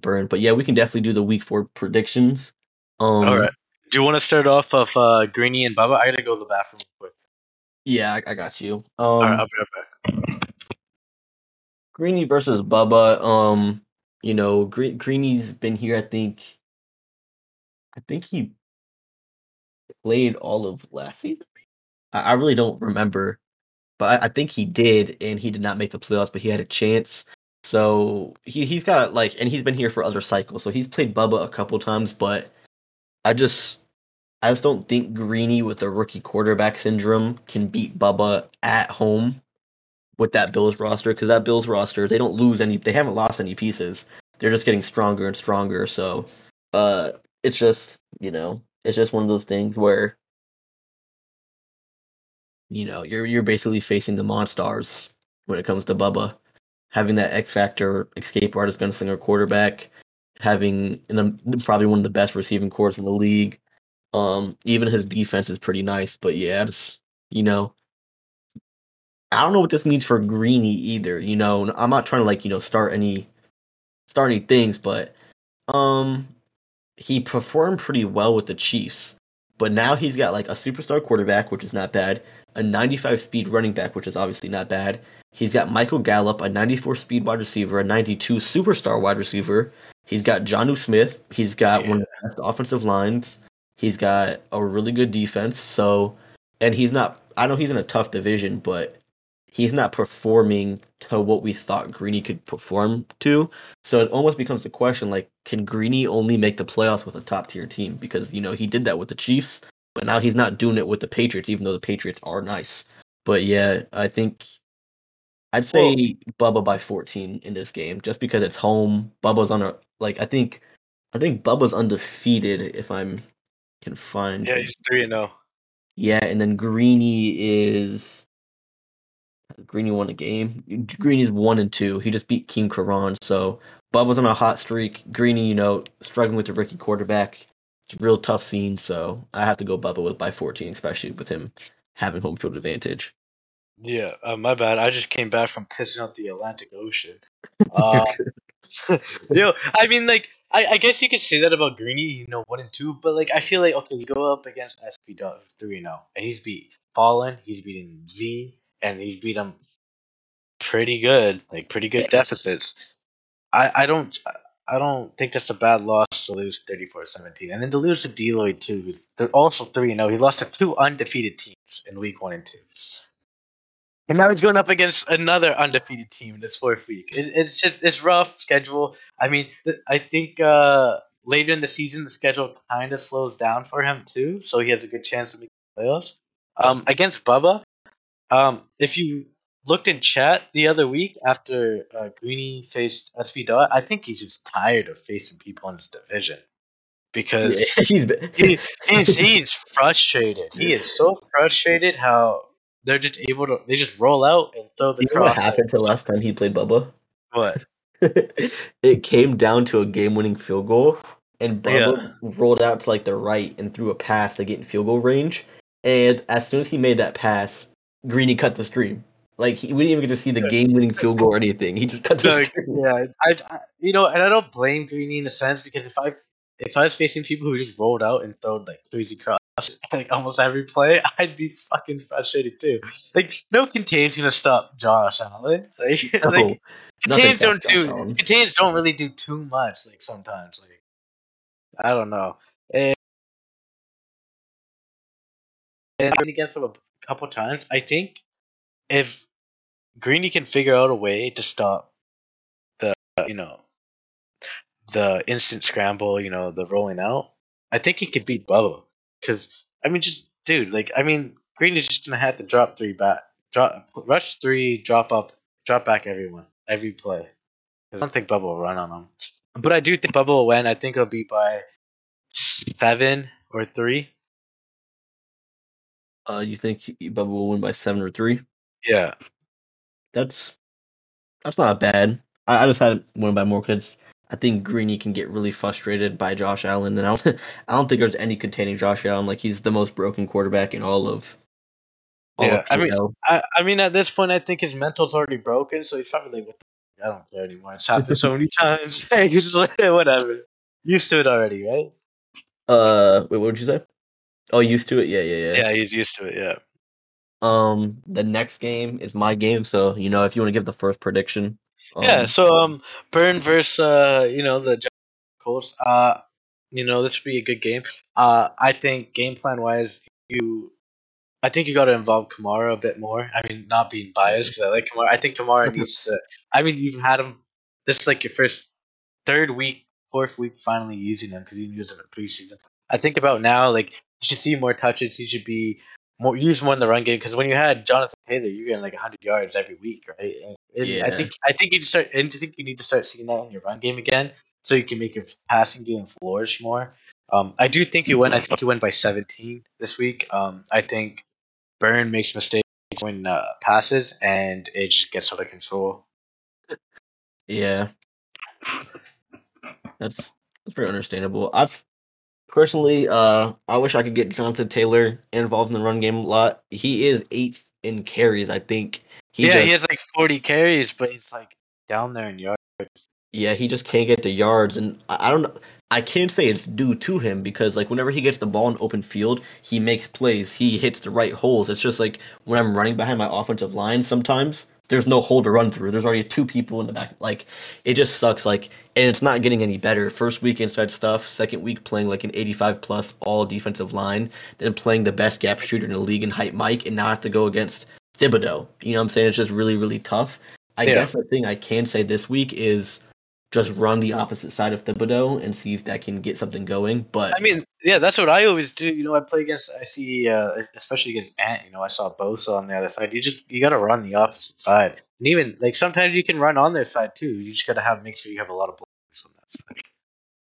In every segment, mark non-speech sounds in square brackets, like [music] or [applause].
burned. But yeah, we can definitely do the week four predictions. Um, All right. Do you want to start off of uh, Greeny and Bubba? I gotta go to the bathroom quick. Yeah, I, I got you. Um, All right, I'll be right back. Greeny versus Bubba. Um, you know, Gre- Greeny's been here. I think. I think he played all of last season. I, I really don't remember, but I, I think he did, and he did not make the playoffs, but he had a chance. So he he's got like, and he's been here for other cycles. So he's played Bubba a couple times, but I just I just don't think Greeny with the rookie quarterback syndrome can beat Bubba at home with that Bills roster because that Bills roster they don't lose any they haven't lost any pieces. They're just getting stronger and stronger. So uh it's just, you know, it's just one of those things where you know, you're you're basically facing the monsters when it comes to Bubba. Having that X Factor escape artist gunslinger quarterback, having probably one of the best receiving corps in the league. Um, even his defense is pretty nice, but yeah, it's you know, I don't know what this means for Greeny either. You know, I'm not trying to like you know start any start any things, but um, he performed pretty well with the Chiefs. But now he's got like a superstar quarterback, which is not bad, a 95 speed running back, which is obviously not bad. He's got Michael Gallup, a 94 speed wide receiver, a 92 superstar wide receiver. He's got Jonnu Smith. He's got yeah. one of the best offensive lines. He's got a really good defense. So, and he's not. I know he's in a tough division, but he's not performing to what we thought Greeny could perform to. So it almost becomes a question like, can Greeny only make the playoffs with a top tier team? Because, you know, he did that with the Chiefs, but now he's not doing it with the Patriots, even though the Patriots are nice. But yeah, I think I'd say well, Bubba by 14 in this game, just because it's home. Bubba's on a like I think I think Bubba's undefeated if I'm can find. Yeah, he's three and zero. Oh. Yeah, and then Greeny is Greeny won a game. Greeny's one and two. He just beat King Karan. So Bubba's on a hot streak. Greeny, you know, struggling with the rookie quarterback. It's a real tough scene. So I have to go Bubba with by 14, especially with him having home field advantage. Yeah, uh, my bad. I just came back from pissing out the Atlantic Ocean. Uh, [laughs] [laughs] yo, I mean, like, I, I guess you could say that about Greeny, you know, one and two, but like, I feel like okay, you go up against SP Dove three and zero, and he's beat Fallen, he's beating Z, and he's beat him pretty good, like pretty good deficits. I, I don't I don't think that's a bad loss to lose 34-17. And then to lose to Deloitte too. They're also 3 0. He lost to two undefeated teams in week 1 and 2. And now he's going up against another undefeated team in this fourth week. It, it's just it's rough schedule. I mean, I think uh, later in the season the schedule kind of slows down for him too, so he has a good chance of making playoffs. Um, against Bubba, um, if you looked in chat the other week after uh, Greeny faced SV Dot, I think he's just tired of facing people in his division because [laughs] he's, he, he's he's frustrated. He is so frustrated how they're just able to they just roll out and throw the you cross. what happened to last time he played Bubba? What? [laughs] it came down to a game-winning field goal, and Bubba yeah. rolled out to like the right and threw a pass to get in field goal range. And as soon as he made that pass, Greeny cut the stream. Like he, we didn't even get to see the game-winning field goal or anything. He just cut the no, stream. Yeah, I, I, you know, and I don't blame Greeny in a sense because if I if I was facing people who just rolled out and throw like crazy crosses [laughs] like almost every play, I'd be fucking frustrated too. Like no contains gonna stop Josh Allen. [laughs] Like, no, like contains don't do contains don't really do too much. Like sometimes, like I don't know. And, and against him a couple times, I think if Greeny can figure out a way to stop the you know the instant scramble, you know, the rolling out, I think he could beat Bubba. Because I mean, just dude, like I mean, Green is just gonna have to drop three back, drop rush three, drop up, drop back everyone every play. I don't think Bubba will run on him, but I do think Bubba will win. I think it'll be by seven or three. Uh, you think Bubba will win by seven or three? Yeah, that's that's not bad. I, I just had win by more because I think Greeny can get really frustrated by Josh Allen, and I don't [laughs] I don't think there's any containing Josh Allen. Like he's the most broken quarterback in all of. All yeah, of I mean, I, I mean, at this point, I think his mental's already broken, so he's probably like, I don't care anymore. It's happened so many times. Hey, [laughs] just like, [laughs] whatever. Used to it already, right? Uh, wait, what did you say? Oh, used to it? Yeah, yeah, yeah. Yeah, he's used to it. Yeah. Um, the next game is my game, so you know if you want to give the first prediction. Yeah. um, So um, Burn versus uh, you know the Colts. Uh, you know this would be a good game. Uh, I think game plan wise, you, I think you got to involve Kamara a bit more. I mean, not being biased because I like Kamara. I think Kamara [laughs] needs to. I mean, you've had him. This is like your first, third week, fourth week, finally using him because you used him in preseason. I think about now, like you should see more touches. He should be more used more in the run game because when you had Jonathan Taylor, you're getting like hundred yards every week, right? And, and I think I think you start. I think you need to start seeing that in your run game again, so you can make your passing game flourish more. Um, I do think you went. I think you went by 17 this week. Um, I think Burn makes mistakes when uh, passes, and it just gets out of control. Yeah, that's that's pretty understandable. I've personally, uh, I wish I could get Jonathan Taylor involved in the run game a lot. He is eighth in carries, I think. He yeah, just, he has like 40 carries, but he's like down there in yards. yeah, he just can't get the yards, and I, I don't know. I can't say it's due to him because like whenever he gets the ball in open field, he makes plays. He hits the right holes. It's just like when I'm running behind my offensive line, sometimes there's no hole to run through. There's already two people in the back. Like it just sucks. Like and it's not getting any better. First week inside stuff. Second week playing like an 85 plus all defensive line. Then playing the best gap shooter in the league in Hype Mike, and now have to go against Thibodeaux. You know what I'm saying? It's just really really tough. I Yeah. guess the thing I can say this week is just run the opposite side of Thibodeaux and see if that can get something going. But I mean, yeah, that's what I always do. You know, I play against, I see, uh, especially against Ant. You know, I saw Bosa on the other side. You just you got to run the opposite side, and even like sometimes you can run on their side too. You just got to have make sure you have a lot of blockers on that side.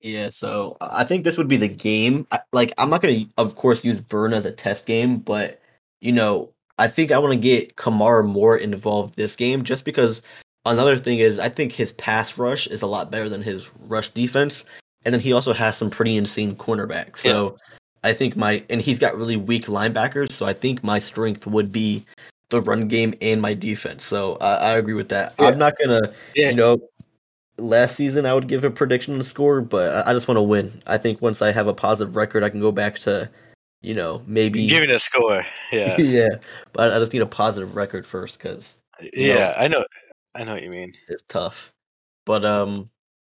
yeah, so I think this would be the game. I, like I'm not gonna, of course, use Burn as a test game, but you know, I think I want to get Kamara more involved this game, just because. Another thing is, I think his pass rush is a lot better than his rush defense, and then he also has some pretty insane cornerbacks. So I think my and he's got really weak linebackers, so I think my strength would be the run game and my defense. So I, I agree with that. Yeah. I'm not gonna, Yeah. you know, last season I would give a prediction on the score, but I, I just want to win. I think once I have a positive record, I can go back to, you know, maybe giving a score. [laughs] Yeah, yeah. But I just need a positive record first because yeah, I know, I know what you mean. it's tough. But um,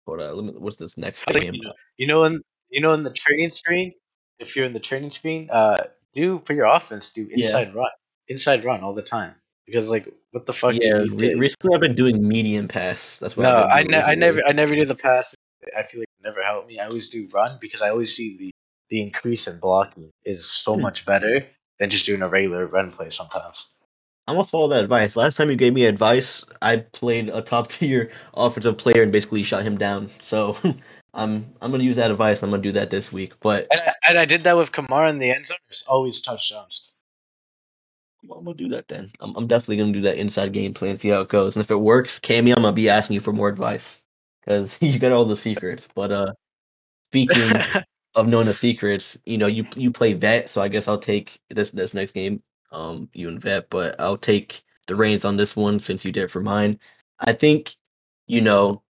what uh, let me, what's this next game? you know, you know, in you know, in the training screen, if you're in the training screen, uh, do for your offense, do Yeah. inside run, inside run all the time. Because like, what the fuck? do yeah, re- recently I've been doing medium pass. That's what No, I, ne- doing I never, I never do the pass. I feel like it never helped me. I always do run because I always see the the increase in blocking is so Hmm. much better than just doing a regular run play sometimes. I'm gonna follow that advice. Last time you gave me advice, I played a top tier offensive player and basically shot him down. So [laughs] I'm I'm gonna use that advice. I'm gonna do that this week. But And I, and I did that with Kamara in the end zone. It's always touchdowns. I'm gonna do that then. I'm, I'm definitely gonna do that inside game plan, see how it goes. And if it works, Cammy, I'm gonna be asking you for more advice because [laughs] you got all the secrets. But uh, speaking [laughs] of knowing the secrets, you know, you you play vet, so I guess I'll take this this next game. Um, you and vet, but I'll take the reins on this one since you did it for mine. I think, you know,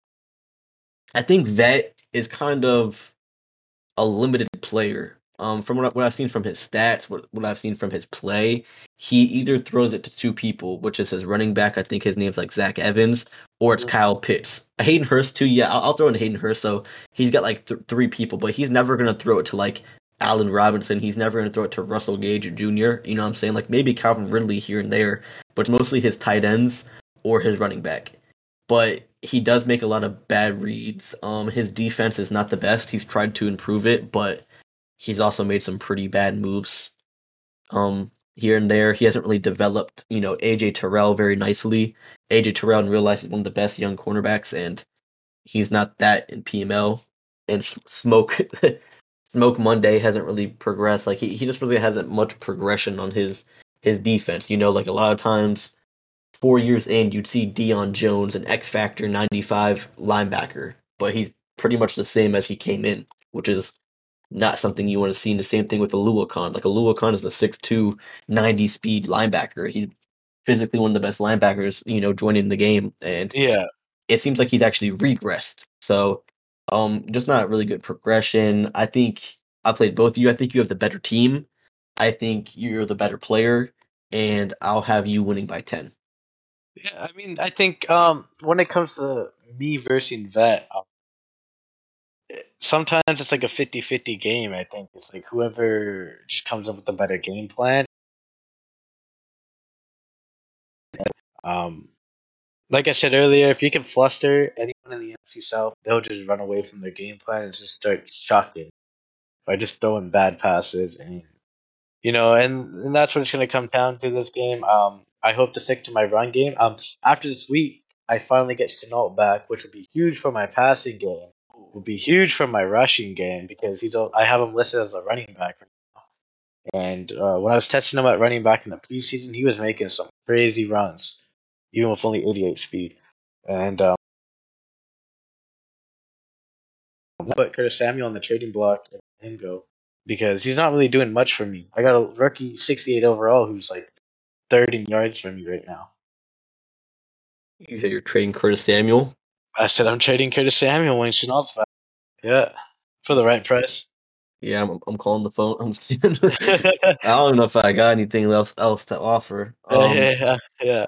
I think vet is kind of a limited player. Um, from what, I, what I've seen from his stats, what, what I've seen from his play, he either throws it to two people, which is his running back. I think his name's like Zach Evans, or it's Mhm. Kyle Pitts. Hayden Hurst too. Yeah, I'll, I'll throw in Hayden Hurst. So he's got like th- three people, but he's never gonna throw it to like Allen Robinson. He's never gonna throw it to Russell Gage Jr. You know what I'm saying? Like maybe Calvin Ridley here and there, but it's mostly his tight ends or his running back. But he does make a lot of bad reads. Um, his defense is not the best. He's tried to improve it, but he's also made some pretty bad moves. Um, here and there, he hasn't really developed, you know, AJ Terrell very nicely. AJ Terrell in real life is one of the best young cornerbacks, and he's not that in PML. And Smoke, [laughs] Smoke Monday hasn't really progressed. Like he, he just really hasn't much progression on his his defense. You know, like a lot of times, four years in, you'd see Deion Jones, an X Factor ninety five linebacker, but he's pretty much the same as he came in, which is not something you want to see. And the same thing with a Aluakon. Like a Aluakon is a 6'2", 90 speed linebacker. He's physically one of the best linebackers, you know, joining the game. And Yeah, it seems like he's actually regressed. So, um, just not really good progression. I think I played both of you. I think you have the better team. I think you're the better player, and I'll have you winning by ten. Yeah, I mean, I think um, when it comes to me versus Vet, um, sometimes it's like a 50-50 game. I think it's like whoever just comes up with a better game plan. Um, like I said earlier, if you can fluster anyone in the NFC South, they'll just run away from their game plan and just start shocking by just throwing bad passes and you know, and, and that's what it's going to come down to this game. Um, I hope to stick to my run game. Um, after this week, I finally get Shenault back, which would be huge for my passing game. Would be huge for my rushing game because he's I have him listed as a running back right now. And uh, when I was testing him at running back in the preseason, he was making some crazy runs, even with only 88 speed. And um, put Curtis Samuel on the trading block and go because he's not really doing much for me. I got a rookie 68 overall who's like 30 yards from me right now. You said you're trading Curtis Samuel. I said I'm trading Curtis Samuel when Shenault's back. Yeah, for the right price. Yeah, I'm, I'm calling the phone. [laughs] I'm I don't know if I got anything else else to offer. [laughs] Um, yeah, yeah.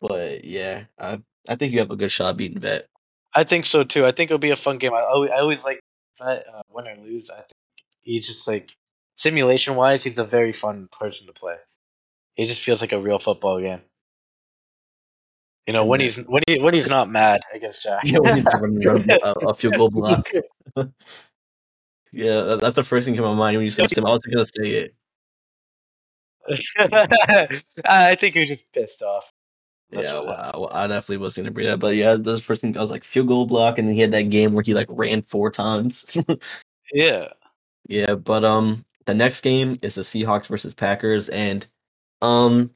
But yeah, I I think you have a good shot beating Vet. I think so too. I think it'll be a fun game. I always, I always like Vet, uh, win or lose. I think he's just like simulation wise, he's a very fun person to play. He just feels like a real football game. You know, when he's when he when he's not mad against Jack. Yeah, when he's running a, field [laughs] goal block. [laughs] yeah, that's the first thing came to my mind when you said him. I was gonna say it. [laughs] I think you're just pissed off. That's yeah, wow. I definitely was gonna bring that, but yeah, this thing I was like field goal block, and then he had that game where he like ran four times. [laughs] yeah, yeah, but um, the next game is the Seahawks versus Packers, and um,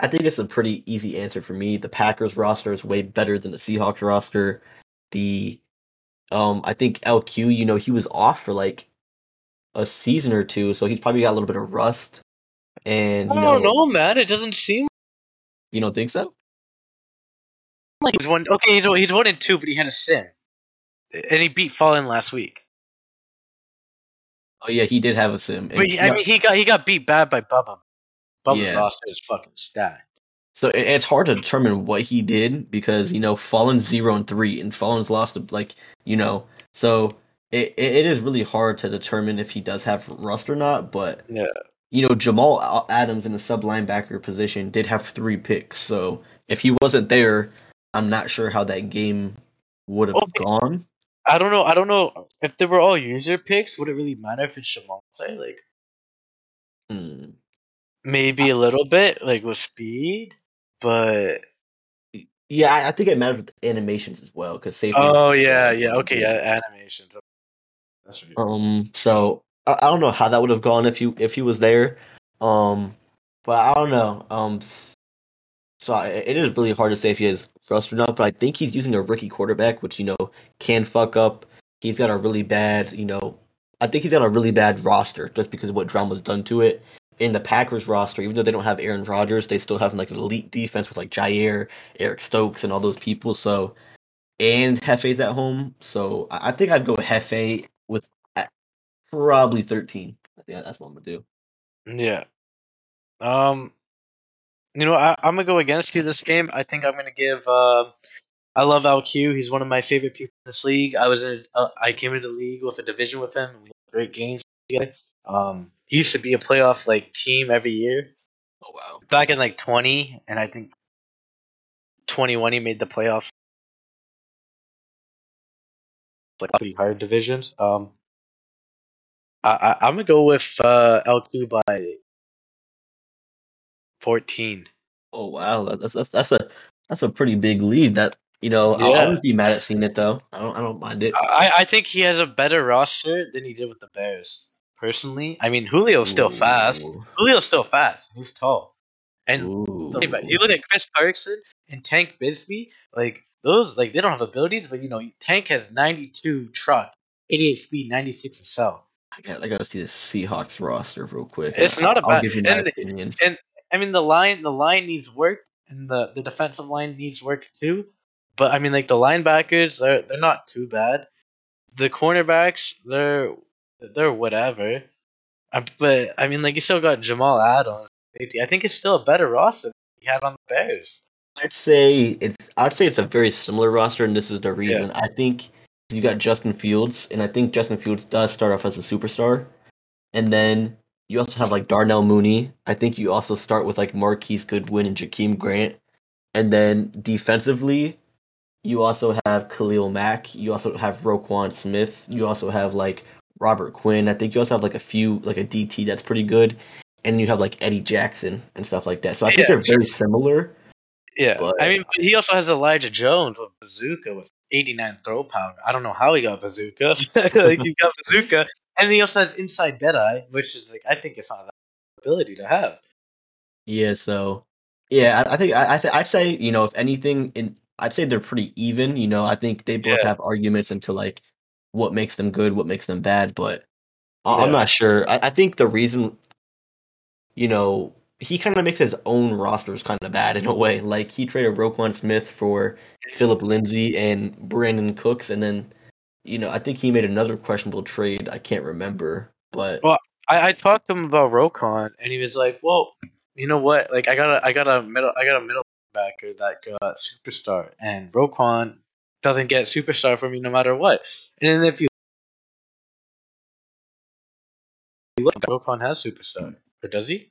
I think it's a pretty easy answer for me. The Packers roster is way better than the Seahawks roster. The um I think LQ, you know, he was off for like a season or two, so he's probably got a little bit of rust. And you I don't know, know man. It doesn't seem. You don't think so? Like he's one. Okay, he's he's one and two, but he had a sin, and he beat Fallen last week. Oh yeah, he did have a sim. But he, I mean, he got he got beat bad by Bubba. Bubba's yeah. roster is fucking stacked. So it's hard to determine what he did because you know Fallen zero and three, and Fallen's lost like you know. So it it is really hard to determine if he does have rust or not. But yeah, you know Jamal Adams in the sub linebacker position did have three picks. So if he wasn't there, I'm not sure how that game would have okay. gone. I don't know. I don't know if they were all user picks. Would it really matter if it's Jamal? Say? Like, hmm. maybe a little bit, like with speed, but yeah, I, I think it matters with animations as well because safety. Oh yeah, yeah. Okay, yeah, animations. That's right. Um, so I, I don't know how that would have gone if you if he was there. Um, but I don't know. Um, so it is really hard to say if he is rust or not. But I think he's using a rookie quarterback, which you know can fuck up. He's got a really bad, you know, I think he's got a really bad roster just because of what drama done to it. In the Packers roster, even though they don't have Aaron Rodgers, they still have like an elite defense with like Jaire, Eric Stokes, and all those people. So, and Hefe's at home, so I think I'd go Hefe probably thirteen. I think that's what I'm gonna do. Yeah. Um, you know, I, am gonna go against you this game. I think I'm gonna give. Uh, I love LQ. He's one of my favorite people in this league. I was in. Uh, I came into the league with a division with him. We had great games together. Um, he used to be a playoff like team every year. Oh wow! Back in like 20, and I think 21 he made the playoffs. Like pretty hard divisions. Um, I, am gonna go with uh, LQ by 14. Oh wow, that's that's that's a that's a pretty big lead. That you know, yeah. I wouldn't be mad at seeing it though. I don't I don't mind it. I I think he has a better roster than he did with the Bears. Personally, I mean Julio's still Ooh. fast. Julio's still fast. He's tall. And Ooh. you look at Chris Carson and Tank Bigsby, like those, like they don't have abilities, but you know, Tank has 92 truck, 88 speed, 96 cell. I got, I got to see the Seahawks roster real quick. It's not a bad. I'll give you my and, opinion. And I mean, the line the line needs work, and the the defensive line needs work too. but I mean, like the linebackers, they're they're not too bad. The cornerbacks, they're they're whatever. Uh, but I mean, like you still got Jamal Adams. I think it's still a better roster than he had on the Bears. I'd say it's I'd say it's a very similar roster, and this is the reason. I think you got Justin Fields, and I think Justin Fields does start off as a superstar, and then you also have like Darnell Mooney. I think you also start with like Marquise Goodwin and Jakeem Grant, and then defensively, you also have Khalil Mack. You also have Roquan Smith. You also have like Robert Quinn. I think you also have like a few like a DT that's pretty good, and you have like Eddie Jackson and stuff like that. So I think Yeah, they're very similar. Yeah, But- I mean, but he also has Elijah Jones with bazooka with 89 throw power. I don't know how he got bazooka. [laughs] [laughs] like he got bazooka, and he also has inside deadeye, which is like I think it's not that ability to have. Yeah, so yeah, I, I think I, I th- I'd say you know if anything, in I'd say they're pretty even. You know, I think they both Yeah. have arguments into like what makes them good, what makes them bad, but I, I'm Yeah. not sure. I, I think the reason, you know, he kind of makes his own rosters kind of bad in a way. Like he traded Roquan Smith for Phillip Lindsay and Brandin Cooks, and then you know I think he made another questionable trade. I can't remember, but Well, I, I talked to him about Roquan, and he was like, "Well, you know what? Like, I got a, I got a middle, I got a middle backer that got superstar, and Roquan doesn't get superstar from me no matter what. And then if you look, Roquan has superstar, or does he?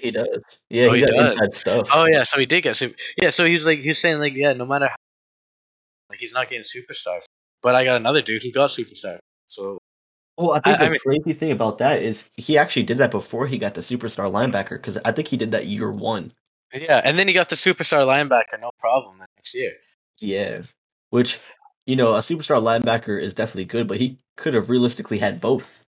He does. Yeah, Oh, he, he does. Oh yeah, so he did get super. Yeah, so he's like, he's saying like, yeah, no matter how, like, he's not getting superstar, but I got another dude who got superstar. So Well, I think I- I the mean- crazy thing about that is he actually did that before he got the superstar linebacker because I think he did that year one. yeah, and then he got the superstar linebacker, no problem, the next year. Yeah, which you know a superstar linebacker is definitely good, but he could have realistically had both.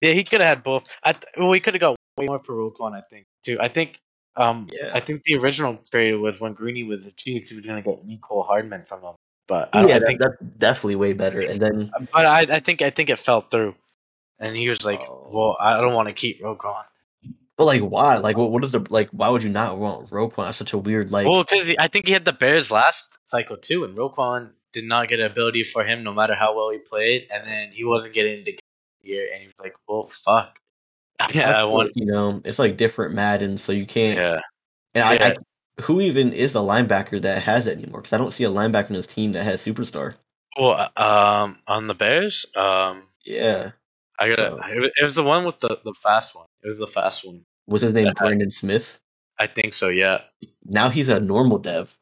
Yeah, he could have had both. I th- well, we could have got way more for Roquan, I think, too. I think, um, Yeah. I think the original trade was when Greeny was the Chiefs. He was going to get Mecole Hardman from them, but I, yeah, that- think, that's definitely way better. And then but I, I think, I think it fell through, and he was like, Oh. "Well, I don't want to keep Roquan." but like why? Like what? What is the like? Why would you not want Roquan? That's such a weird like. well, because I think he had the Bears last cycle too, and Roquan did not get an ability for him, no matter how well he played, and then he wasn't getting into year, and he was like, "Well, fuck." [laughs] Yeah, I want. you know, it's like different Madden, so you can't. Yeah. And I, Yeah. I, who even is the linebacker that has it anymore? Because I don't see a linebacker in his team that has superstar. Well, um, on the Bears, um, Yeah, I got So- It it was the one with the the fast one. It was the fast one. was his name Yeah. Brandon Smith? I think so. Yeah. Now he's a normal dev.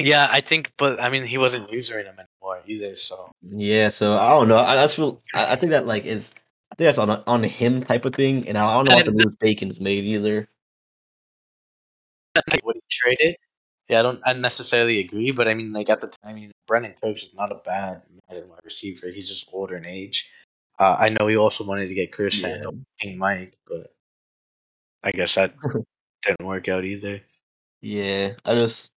Yeah, I think, but I mean, he wasn't using him anymore either. So Yeah, so I don't know. I that's real. I, I think that like is. I think that's on a, on him type of thing, and I don't know what the move Bacon's made either. what he traded. Yeah, I don't I necessarily agree, but I mean, like at the time, I mean, Brandin Cooks is not a bad wide receiver. He's just older in age. Uh, I know he also wanted to get Chris Yeah. Sandel, King Mike, but I guess that [laughs] didn't work out either. Yeah, I just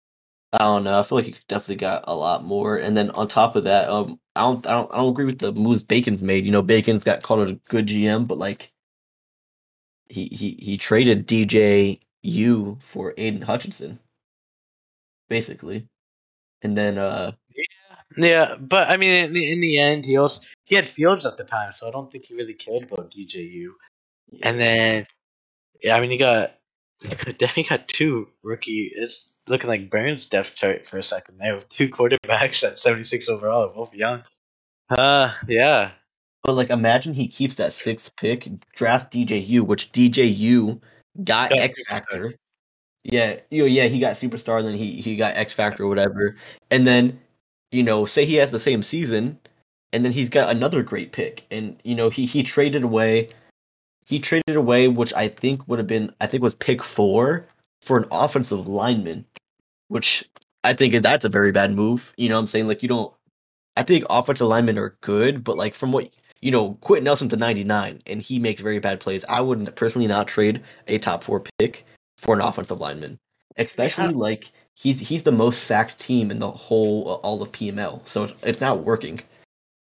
I don't know. I feel like he definitely got a lot more. And then on top of that, um, I don't I don't I don't agree with the moves Bacon's made. You know, Bacon's got called a good GM, but like he he he traded DJ U for Aidan Hutchinson, basically, and then uh Yeah, but I mean, in, in the end, he also he had Fields at the time, so I don't think he really cared about DJU. And then, yeah, I mean, he got [laughs] he got two rookie. It's looking like Burns' depth chart for a second there with two quarterbacks at seventy six overall, both young. Uh, yeah, But like, imagine he keeps that sixth pick, draft DJU, which DJU got Got X Factor. Yeah, you know, yeah, he got superstar, then he he got X Factor or whatever, and then you know, say he has the same season, and then he's got another great pick, and you know, he he traded away, he traded away, which I think would have been, I think was pick four for an offensive lineman, which I think that's a very bad move. You know, what I'm saying like you don't. I think offensive linemen are good, but like from what you know, Quenton Nelson to 99 and he makes very bad plays. I wouldn't personally not trade a top four pick for an offensive lineman, especially like he's he's the most sacked team in the whole uh, all of PML. So it's, it's not working.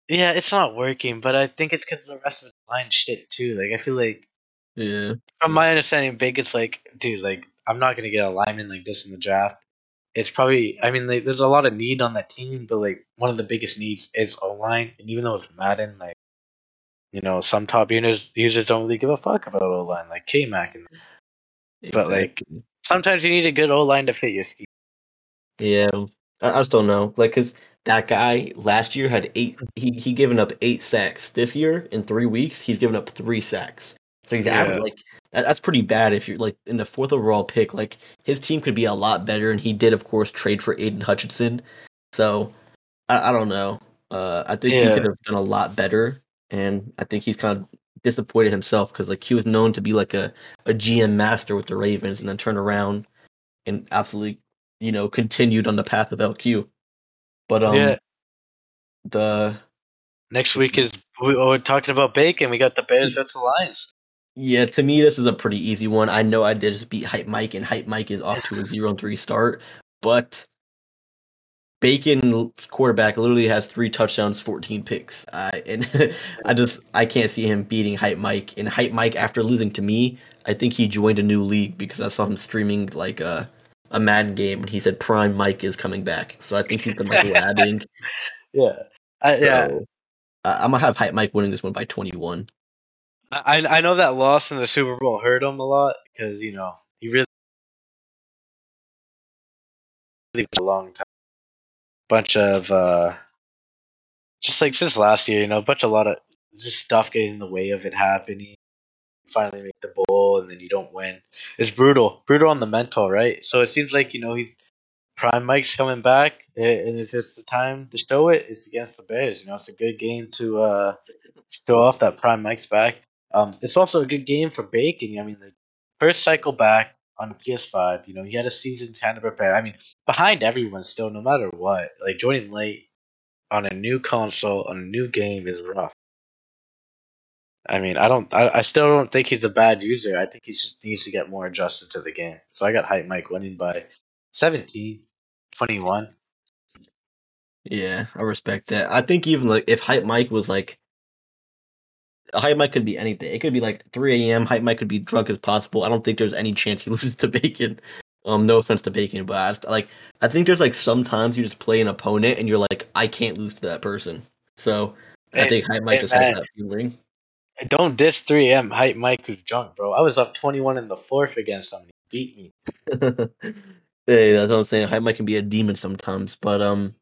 yeah, it's not working, but I think it's because the rest of line shit too. Like I feel like Yeah, from my understanding, Bacon's like, dude, like I'm not gonna get a lineman like this in the draft. it's probably. I mean, like, there's a lot of need on that team, but like one of the biggest needs is O line, and even though it's Madden, like you know, some top users users don't really give a fuck about O line, like K Mac, and But, like, sometimes you need a good O line to fit your scheme. Yeah, I, I just don't know. Like, cause that guy last year had eight. He he given up eight sacks. This year in three weeks, he's given up three sacks. So he's Yeah. average like that, that's pretty bad. If you're like in the fourth overall pick, like his team could be a lot better. And he did, of course, trade for Aidan Hutchinson. So I, I don't know. Uh, I think he could have done a lot better, and I think he's kind of disappointed himself because like he was known to be like a a GM master with the Ravens, and then turn around and absolutely you know continued on the path of LQ. But um, yeah. the Next week is we, we're talking about bacon. We got the Bears versus the Lions. yeah, to me this is a pretty easy one. I know I did just beat Hype Mike, and Hype Mike is off to a zero and three start, but Bacon quarterback literally has three touchdowns, fourteen picks. I and [laughs] I just I can't see him beating Hype Mike. And Hype Mike, after losing to me, I think he joined a new league because I saw him streaming like a a Madden game, and he said Prime Mike is coming back. So I think he's been like labbing. [laughs] Yeah, I, yeah. So, I- I'm gonna have Hype Mike winning this one by 21. I I know that loss in the Super Bowl hurt him a lot because you know he really a long time. Bunch of uh, just like since last year, you know, a bunch of lot of just stuff getting in the way of it happening. Finally make the bowl and then you don't win. It's brutal, brutal on the mental, right? So it seems like you know he's Prime Mike's coming back, and if it's the time to show it, it's against the Bears. You know, it's a good game to uh, show off that Prime Mike's back. Um, it's also a good game for Bacon. I mean, the first cycle back on the PS5, you know, he had a season to prepare. I mean, behind everyone still, no matter what. Like joining late on a new console on a new game is rough. I mean, I don't, I, I still don't think he's a bad user. I think he just needs to get more adjusted to the game. So I got Hype Mike winning by 17, 21. Yeah, I respect that. I think even like if Hype Mike was like Hype Mike could be anything. It could be like 3 a.m. Hype Mike could be drunk as possible. I don't think there's any chance he [laughs] loses to Bacon. Um, no offense to Bacon, but I just, like I think there's like sometimes you just play an opponent and you're like, I can't lose to that person. So I Hey- think Hype Mike just has that feeling. Don't diss 3M. Hype Mike who's drunk, bro. I was up 21 in the fourth against him. He beat me. [laughs] hey, that's what I'm saying. Hype Mike can be a demon sometimes, but um,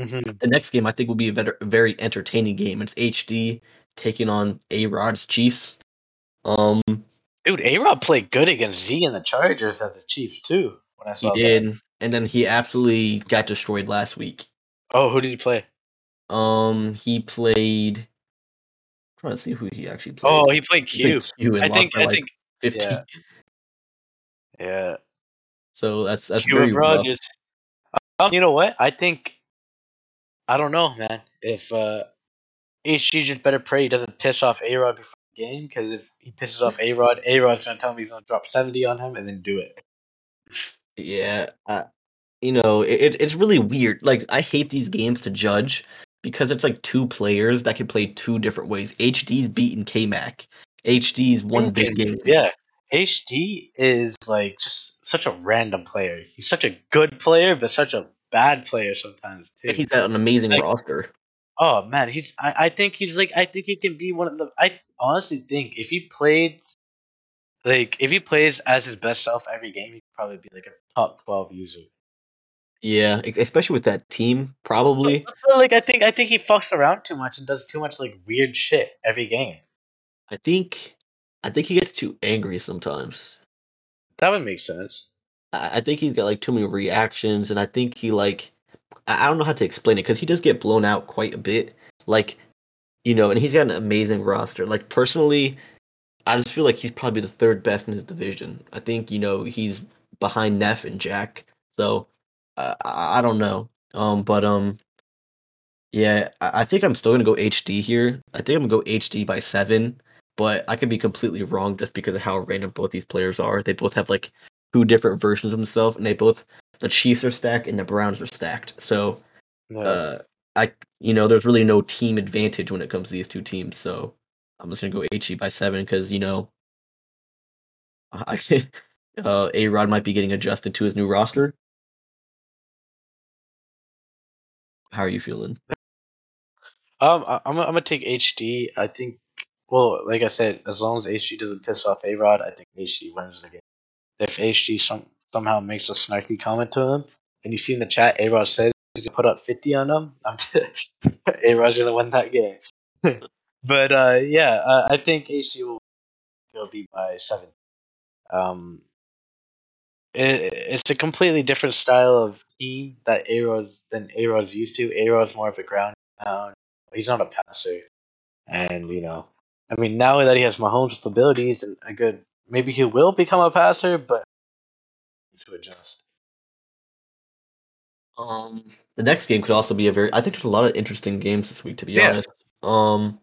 Mhm. the next game I think will be a very, very entertaining game. It's HD taking on A Rod's Chiefs. Um, Dude, A Rod played good against Z and the Chargers as the Chiefs, too. When I he saw that. did, and then he absolutely got destroyed last week. Oh, who did he play? Um, he played. Trying to see who he actually played. Oh, he played He played Q. Q I think, I like think, 50. yeah. yeah. So that's that's Q very. Rogers. Um, you know what? I think, I don't know, man. If uh, HG just better pray he doesn't piss off A Rod before the game, because if he pisses off A Rod, A Rod's to tell him he's to drop 70 on him and then do it. Yeah, uh, you know, it- it's really weird. Like I hate these games to judge because it's like two players that can play two different ways. HD's beaten K Mac. HD's one big game. Yeah. HD is like just such a random player. He's such a good player, but such a bad player sometimes too. And he's got an amazing Like- roster. Oh man, he's. I, I think he's like. I think he can be one of the. I honestly think if he played, like if he plays as his best self every game, he could probably be like a top twelve user. Yeah, especially with that team, probably. [laughs] Like I think I think he fucks around too much and does too much like weird shit every game. I think, I think he gets too angry sometimes. That would make sense. I I think he's got like too many reactions, and I think he like I I don't know how to explain it because he does get blown out quite a bit. Like, you know, and he's got an amazing roster. Like personally, I just feel like he's probably the third best in his division. I think you know he's behind Neff and Jack. So I I don't know. Um, but um, yeah, I, I think I'm still gonna go HD here. I think I'm gonna go HD by seven, but I could be completely wrong just because of how random both these players are. They both have like two different versions of themselves, and they both the Chiefs are stacked and the Browns are stacked. So Yeah. uh, I you know there's really no team advantage when it comes to these two teams. So I'm just gonna go HD by seven because you know [laughs] I uh, A Rod might be getting adjusted to his new roster. How are you feeling? Um, I, I'm I'm gonna take HD. I think. Well, like I said, as long as HD doesn't piss off A Rod, I think HD wins the game. If HD some, somehow makes a snarky comment to him, and you see in the chat, A Rod says he's gonna put up 50 on him, [laughs] I'm A [laughs] Rod's gonna win that game. [laughs] but uh, yeah, uh, I think HD will go beat by seven. Um, it, it's a completely different style of team that A Rod's than A Rod's used to. A Rod's more of a ground pound. He's not a passer, and you know, I mean, now that he has Mahomes with abilities and a good, maybe he will become a passer, but to adjust. Um, the next game could also be a very. I think there's a lot of interesting games this week, to be Yeah. honest. Um,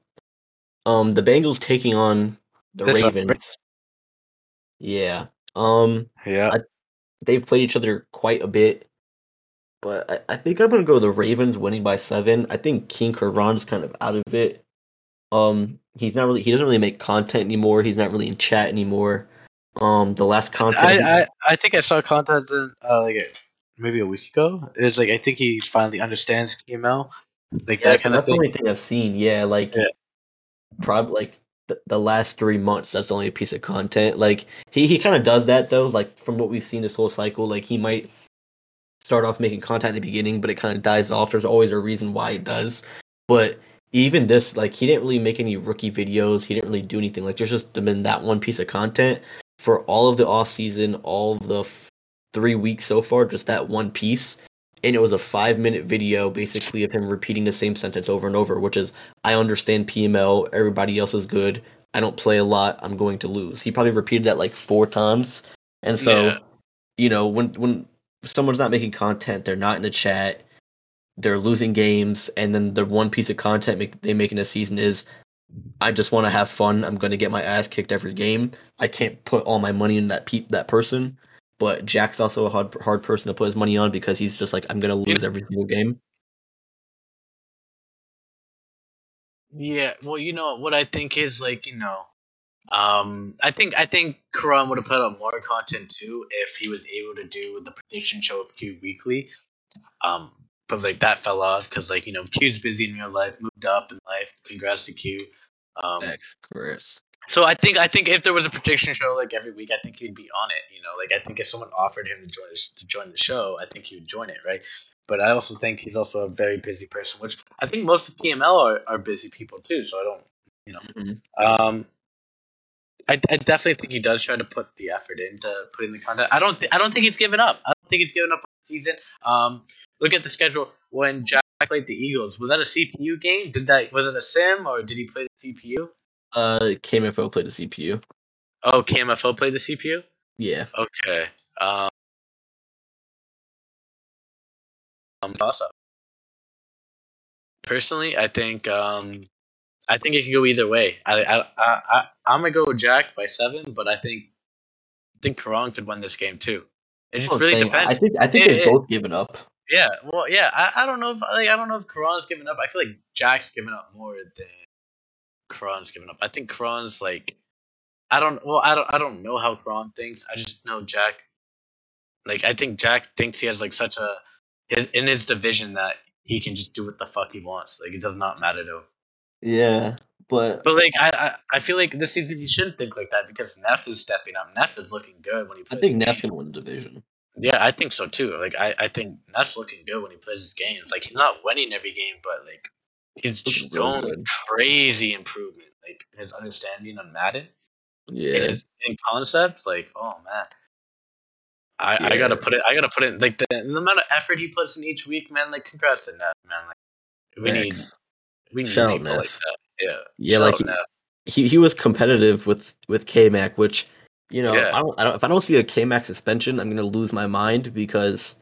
um, the Bengals taking on the This, Ravens. Yeah. Um, Yeah, I- they've played each other quite a bit, but I, I think I'm gonna go the Ravens winning by seven. I think King Karan's kind of out of it. Um, he's not really. He doesn't really make content anymore. He's not really in chat anymore. Um, the last content. I, I I think I saw content uh, like maybe a week ago. It was like I think he finally understands KML, like Yeah, that kind of that's the thing. only thing I've seen. Yeah, like Yeah. probably like the, last three months. That's the only piece of content. Like he he kind of does that though. Like from what we've seen this whole cycle, like he might start off making content in the beginning, but it kind of dies off. There's always a reason why it does. But even this, like he didn't really make any rookie videos. He didn't really do anything. Like there's just been that one piece of content for all of the off season, all of the f- three weeks so far. Just that one piece and it was a five minute video basically of him repeating the same sentence over and over, which is I understand PML, everybody else is good. I don't play a lot, I'm going to lose. He probably repeated that like four times. And so, Yeah. you know, when when someone's not making content, they're not in the chat, they're losing games, and then the one piece of content make, they make in a season is I just want to have fun. I'm going to get my ass kicked every game. I can't put all my money in that pe- that person. But Jack's also a hard hard person to put his money on because he's just like I'm gonna lose every single game. Yeah, well, you know what I think is like you know, um, I think I think Karan would have put out more content too if he was able to do the prediction show of Q weekly. Um, but like that fell off because like you know Q's busy in real life, moved up in life. Congrats to Q. Um, Facts, Chris. So I think I think if there was a prediction show like every week, I think he'd be on it. You know, like I think if someone offered him to join to join the show, I think he would join it, right? But I also think he's also a very busy person, which I think most of PML are, are busy people too. So I don't, you know, Mhm. um, I, I definitely think he does try to put the effort into putting the content. I don't th- I don't think he's given up. I don't think he's given up on the season. Um, look at the schedule when Jack played the Eagles. Was that a CPU game? Did that was it a sim or did he play the CPU? Uh, KMFO played the CPU. Oh, KMFO played the CPU. Yeah, Okay. Um, um toss up. Personally, I think um, I think it could go either way. I I I, I I'm gonna go with Jack by seven, but I think I think Karan could win this game too. It just That's really saying. depends. I think I think they've both given up. Yeah, well, yeah. I, I don't know if like I don't know if Karan's given up. I feel like Jack's given up more than Karan's giving up. I think Karan's like I don't well I don't I don't know how Karan thinks. I just know Jack. Like I think Jack thinks he has like such a his, in his division that he can just do what the fuck he wants. Like it does not matter to him. Yeah, but But like I I, I feel like this season he shouldn't think like that because Neff is stepping up. Neff is looking good when he plays I think his Neff's win the division. Yeah, I think so too. Like I, I think Neff's looking good when he plays his games. Like he's not winning every game, but like he's shown good. crazy improvement. Like his understanding on Madden Yeah, in, in concept. Like oh man, I, I gotta put it. I gotta put it like the, the amount of effort he puts in each week, man. Like congrats to Neff, man. Like we need we need Shout out people like that. Yeah, Yeah, Shout like he- Neff. he he was competitive with with K Mac, which you know Yeah. I don't, I don't if I don't see a K Mac suspension, I'm gonna lose my mind because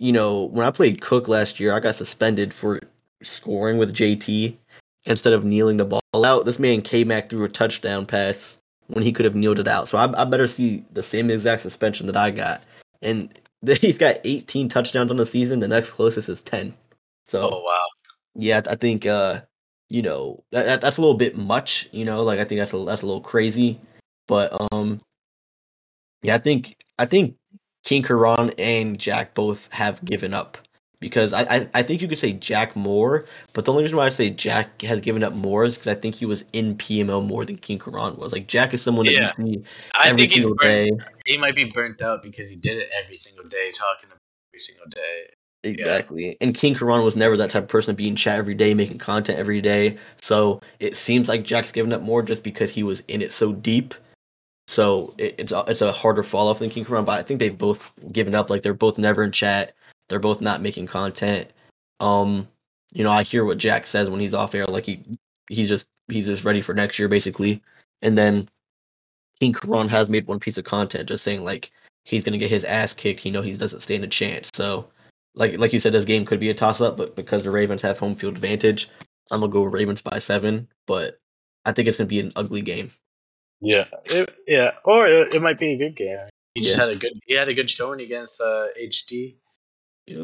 you know when I played Cook last year, I got suspended for scoring with JT instead of kneeling the ball out. This man K Mac threw a touchdown pass when he could have kneeled it out. So I, I better see the same exact suspension that I got, and [laughs] he's got 18 touchdowns on the season. The next closest is 10. So Oh wow. yeah, I think uh, you know that, that that's a little bit much. You know, like I think that's a that's a little crazy. But um, yeah, I think I think King Karan and Jack both have given up because I, I, I think you could say Jack more, but the only reason why I say Jack has given up more is because I think he was in PML more than King Karan was. Like Jack is someone that Yeah. you see I every think he's single burnt, day. he might be burnt out because he did it every single day, talking about every single day. Exactly. And King Karan was never that type of person to be in chat every day, making content every day. So it seems like Jack's given up more just because he was in it so deep. So it, it's a, it's a harder fall off than King Karan, but I think they've both given up. Like they're both never in chat. They're both not making content. Um, you know, I hear what Jack says when he's off air, like he he's just he's just ready for next year basically. And then King Karan has made one piece of content just saying like he's gonna get his ass kicked. You know, he doesn't stand a chance. So like like you said, this game could be a toss up, but because the Ravens have home field advantage, I'm gonna go Ravens by seven. But I think it's gonna be an ugly game. Yeah, it, yeah, or it, it might be a good game. He just Yeah. had a good he had a good showing against uh, HD.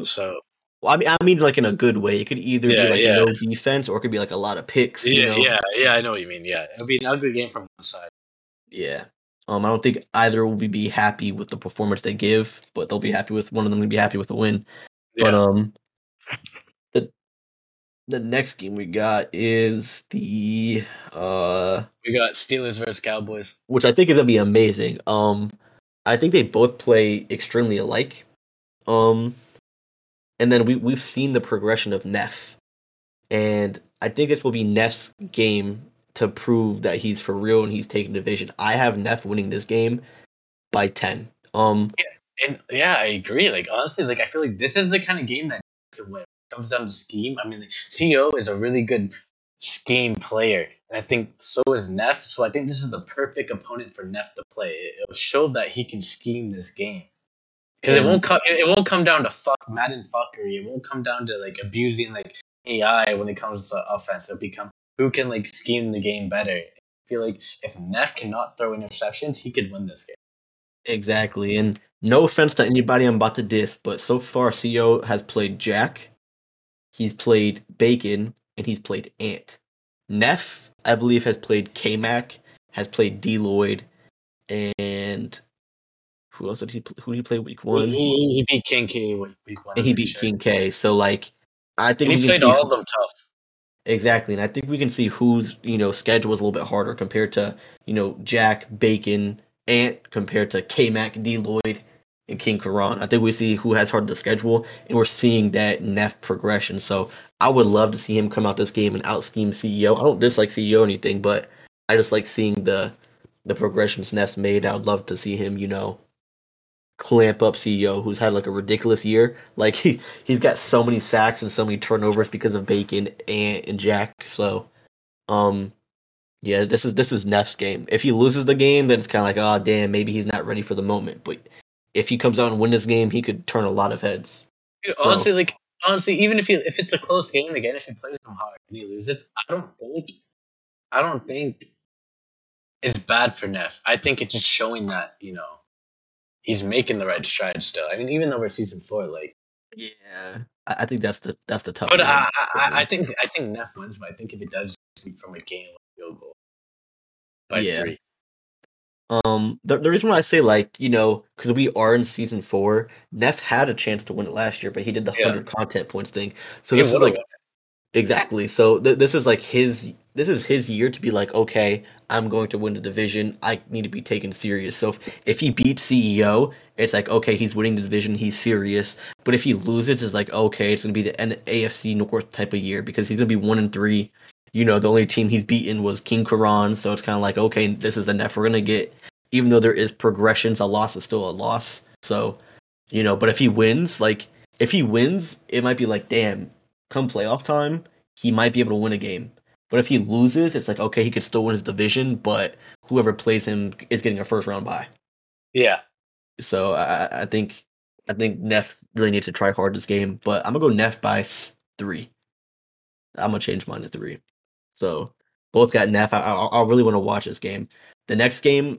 So Well, I mean, I mean, like in a good way. It could either Yeah, be like yeah. no defense, or it could be like a lot of picks. you yeah, know? yeah, yeah. I know what you mean. Yeah, it'll be an ugly game from one side. Yeah. Um, I don't think either will be happy with the performance they give, but they'll be happy with one of them. Will be happy with the win. But um, the the next game we got is the uh, we got Steelers versus Cowboys. which I think is gonna be amazing. Um, I think they both play extremely alike. Um, and then we we've seen the progression of Neff, and I think this will be Neff's game to prove that he's for real and he's taking division. I have Neff winning this game by ten. Um, And yeah, I agree. Like honestly, like I feel like this is the kind of game that can win. Comes down to scheme. I mean, CEO is a really good scheme player, and I think so is Neff. So I think this is the perfect opponent for Neff to play. It'll show that he can scheme this game because it won't come. It, won't come down to fuck Madden fuckery. It won't come down to like abusing like AI when it comes to offense. It'll become who can like scheme the game better. I feel like if Neff cannot throw interceptions, he could win this game. Exactly. And no offense to anybody I'm about to diss, but so far CEO has played Jack, he's played Bacon, and he's played Ant. Neff, I believe, has played K Mac, has played D Lloyd, and who else did he who did he play week one? He, he, beat King K week one. and he beat sure. King K. So like I think And he played all of them tough. Exactly, and I think we can see whose you know schedule is a little bit harder compared to you know Jack Bacon Ant compared to K Mac D Lloyd and King Karan. I think we see who has harder to schedule, and we're seeing that Neff progression. So I would love to see him come out this game and out scheme CEO. I don't dislike CEO or anything, but I just like seeing the the progressions Neff's made. I would love to see him, you know, clamp up CEO who's had like a ridiculous year. Like he he's got so many sacks and so many turnovers because of Bacon and, and Jack. So um yeah, this is this is Neff's game. If he loses the game, then it's kind of like, oh damn, maybe he's not ready for the moment. But if he comes out and win this game, he could turn a lot of heads. Dude, honestly, like honestly, even if he if it's a close game again, if he plays them hard and he loses, I don't think, I don't think it's bad for Neff. I think it's just showing that you know he's making the right strides still. I mean, even though we're season four, like, Yeah, I, I think that's the that's the tough. but. I, I, I think I think Neff wins. But I think if it does it's from a game field goal by Yeah. three. Um, the, the reason why I say like you know because we are in season four, Neff had a chance to win it last year, but he did the Yeah. hundred content points thing. So He this is like. Exactly. So th- this is like his this is his year to be like, okay, I'm going to win the division. I need to be taken serious. So if, if he beats CEO, it's like okay, he's winning the division. He's serious. But if he loses, it's like okay, it's gonna be the N- AFC North type of year because he's gonna be one and three. You know, the only team he's beaten was King Karan, so it's kind of like okay, this is the Neff we're gonna get. Even though there is progressions, a loss is still a loss. So, you know, but if he wins, like if he wins, it might be like, damn, come playoff time, he might be able to win a game. But if he loses, it's like okay, he could still win his division, but whoever plays him is getting a first round bye. Yeah, So I, I- think I think Neff really needs to try hard this game, but I'm gonna go Neff by three. I'm gonna change mine to three. So both got Neff. I, I, I really want to watch this game. The next game,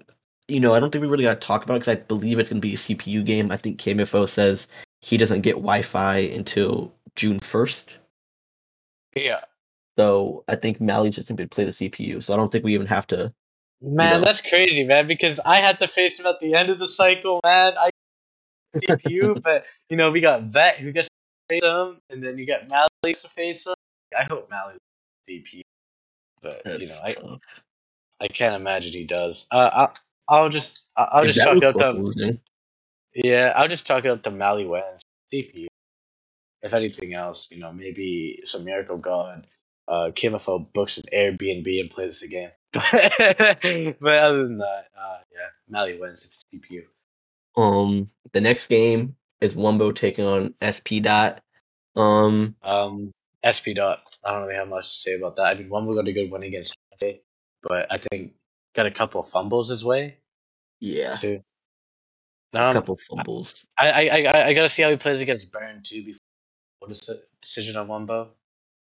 you know, I don't think we really got to talk about it because I believe it's gonna be a CPU game. I think KMFO says he doesn't get Wi-Fi until June first. Yeah. So I think Mally's just gonna be able to play the CPU. So I don't think we even have to. Man, know. that's crazy, man. Because I had to face him at the end of the cycle, man. I CPU, [laughs] but you know we got Vet who gets to face him, and then you got Mally to face him. I hope Mally DP, but you know, I tough. I can't imagine he does. Uh, I'll, I'll just I'll If just that chalk was it up to to yeah, I'll just it up to Mally wins DP. If anything else, you know, maybe some miracle god. Uh, Kimofo books an Airbnb and plays the game. [laughs] but other than that, uh, yeah, Mally wins if it's CPU. um, the next game is Wumbo taking on SP Dot. Um, Um, SP dot. I don't really have much to say about that. I mean, one got a good win against Hanse, but I think got a couple of fumbles his way yeah, too. a Um, couple fumbles. I, I, I, I gotta see how he plays against Burn too before what is decision on Wumbo.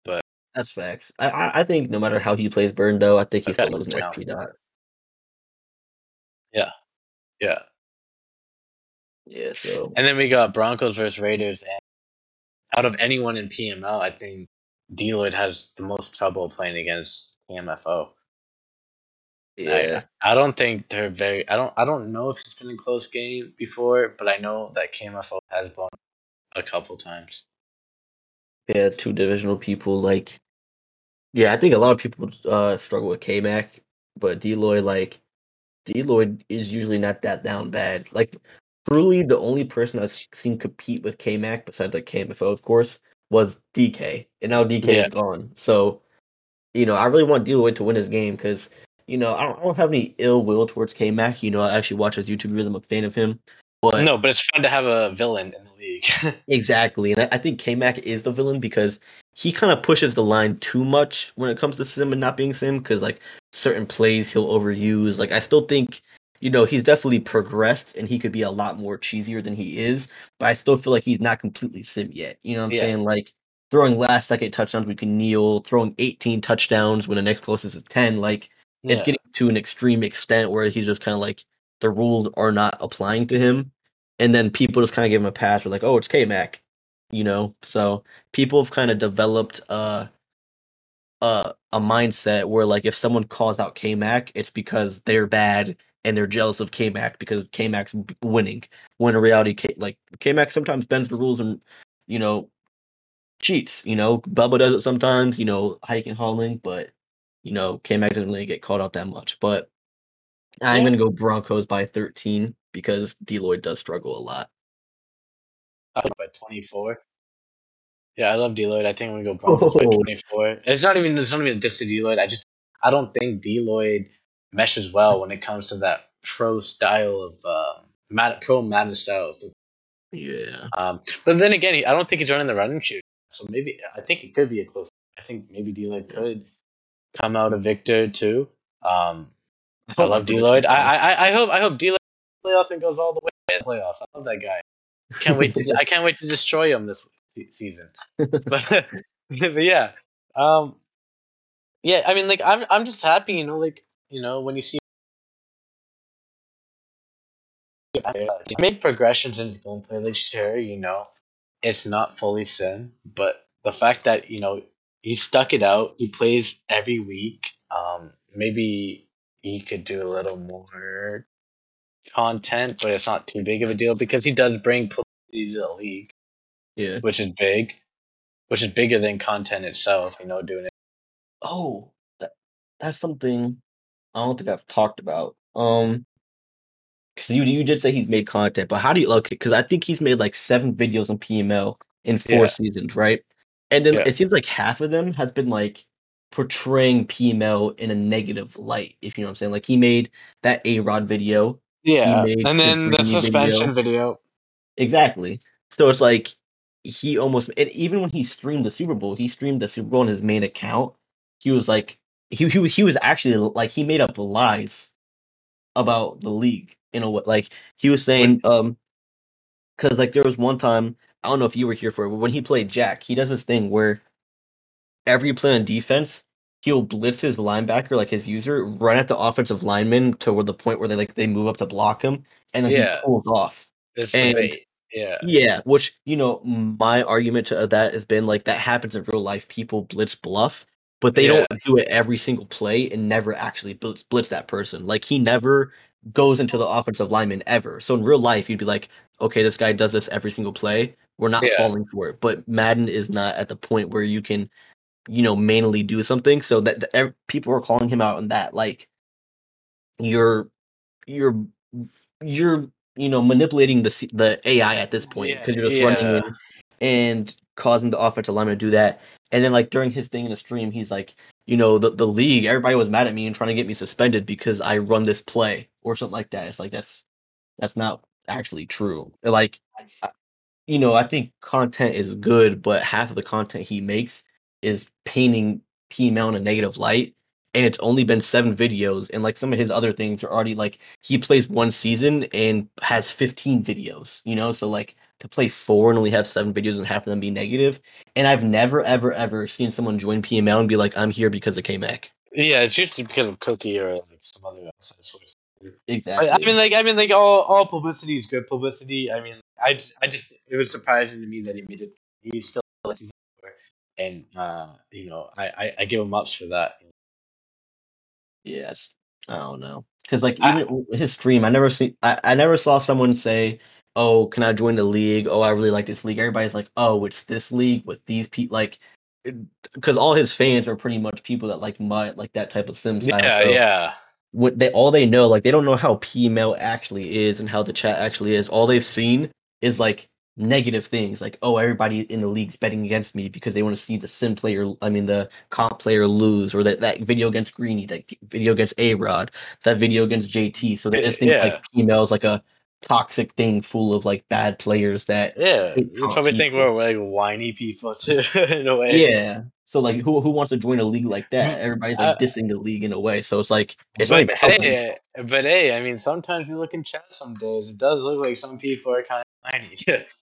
But that's facts. I, I think no matter how he plays Burn though, I think he's still losing SP Dot. Yeah, Yeah, so and then we got Broncos versus Raiders, and out of anyone in PML, I think Deloitte has the most trouble playing against KMFO. yeah, I, I don't think they're very. I don't. I don't know if it's been a close game before, but I know that KMFO has blown a couple times. Yeah, two divisional people like. Yeah, I think a lot of people uh struggle with K Mac, but Deloy like Deloy is usually not that down bad. Like truly, the only person I've seen compete with K Mac besides like KMFO, of course, was DK, and now DK Yeah. is gone. So, you know, I really want Deloy to win his game because you know I don't, I don't have any ill will towards K Mac. You know, I actually watch his YouTube videos. I'm a fan of him. But no, but it's fun to have a villain in the league. [laughs] Exactly, and I, I think K Mac is the villain because he kind of pushes the line too much when it comes to Sim and not being Sim. Because like certain plays he'll overuse. Like I still think you know he's definitely progressed and he could be a lot more cheesier than he is. But I still feel like he's not completely Sim yet. You know what I'm Yeah. saying? Like throwing last second touchdowns we can kneel, throwing 18 touchdowns when the next closest is 10. Like it's getting to an extreme extent where he's just kind of like the rules are not applying to him, and then people just kind of give him a pass. We're like, oh, it's K Mac, you know. So people have kind of developed a a mindset where like if someone calls out K Mac, it's because they're bad and they're jealous of K Mac because K Mac's winning. When in reality, K like K Mac sometimes bends the rules and you know cheats. You know, Bubba does it sometimes. You know, hiking hauling, but you know, K Mac doesn't really get called out that much. But I'm Yeah. gonna go Broncos by 13 because Deloitte does struggle a lot. Think by 24. Yeah, I love Deloitte. I think I'm gonna go Broncos by Oh. 24. It's not even it's not even just to Deloitte. I just I don't think Deloitte meshes well when it comes to that pro style of uh, Mad- pro Madden style. Yeah. Um, but then again, I don't think he's running the running shoot. So maybe I think it could be a close. I think maybe Deloitte could come out a victor too. Um, I love Deloitte. I, I I hope I hope Deloitte playoffs and goes all the way to the playoffs. I love that guy. Can't wait to I can't wait to destroy him this season. [laughs] But, [laughs] but yeah, um, yeah. I mean, like I'm I'm just happy, you know, like you know when you see [laughs] he made progressions in his gameplay. Like sure, you know, it's not fully sim, but the fact that you know he stuck it out. He plays every week. Um, maybe he could do a little more content, but it's not too big of a deal because he does bring publicity to the league, Yeah. which is big, which is bigger than content itself. You know, doing it. Oh, that, that's something I don't think I've talked about. Um, because you you did say he's made content, but how do you look? Because I think he's made like seven videos on PML in four Yeah. seasons, right? And then Yeah. it seems like half of them has been like portraying PML in a negative light. If you know what I'm saying, like he made that A Rod video, Yeah, and then the Greeny suspension video. Exactly. So it's like he almost and even when he streamed the Super Bowl, he streamed the Super Bowl on his main account. He was like he he, was- he was actually like he made up lies about the league in a way. Like he was saying um cuz like there was one time I don't know if you were here for it, but when he played Jack, he does this thing where every play on defense, he'll blitz his linebacker like his user run at the offensive lineman to the point where they like they move up to block him and then Yeah. he pulls off. It's And- Yeah, Yeah, which you know, my argument to uh, that has been like that happens in real life. People blitz bluff, but they Yeah. don't do it every single play and never actually blitz, blitz that person. Like he never goes into the offensive lineman ever. So in real life, you'd be like, okay, this guy does this every single play, we're not Yeah. falling for it. But Madden is not at the point where you can, you know, manually do something. So that the, ev- people are calling him out on that. Like, you're, you're, you're, you know, manipulating the the AI at this point Yeah, because you're just running yeah. in and causing the offensive lineman to do that. And then like during his thing in the stream, he's like, you know, the the league, everybody was mad at me and trying to get me suspended because I run this play or something like that. It's like that's that's not actually true. Like, you know, I think content is good, but half of the content he makes is painting PML in a negative light. And it's only been seven videos, and like some of his other things are already like he plays one season and has 15 videos, you know. So like to play four and only have seven videos and half of them be negative. And I've never, ever, ever seen someone join PML and be like, "I'm here because of KMac." Yeah, it's usually because of Cookie or like some other outside source. Exactly. I, I mean, like, I mean, like, all, all publicity is good publicity. I mean, I just, I just, it was surprising to me that he made it. He's still four, and uh, you know, I, I, I give him ups for that. Yes. I don't know. Because like even w- his stream, I never see I, I never saw someone say, Oh, can I join the league? Oh, I really like this league. Everybody's like, Oh, it's this league with these people like because all his fans are pretty much people that like mud like that type of sim style. Yeah, so yeah, what they all they know, like they don't know how PML actually is and how the chat actually is. All they've seen is like negative things, like oh everybody in the league's betting against me because they want to see the sim player, I mean the comp player lose, or that that video against Greeny, that video against A Rod, that video against JT. So they just think Yeah. like PML is like a toxic thing full of like bad players that yeah. You probably think we're like whiny people too, [laughs] in a way. yeah. So like who who wants to join a league like that? [laughs] Everybody's like Uh, dissing the league in a way. So it's like it's not But even helping. hey, but hey, I mean, sometimes you look in chat. Some days it does look like some people are kind of whiny. [laughs]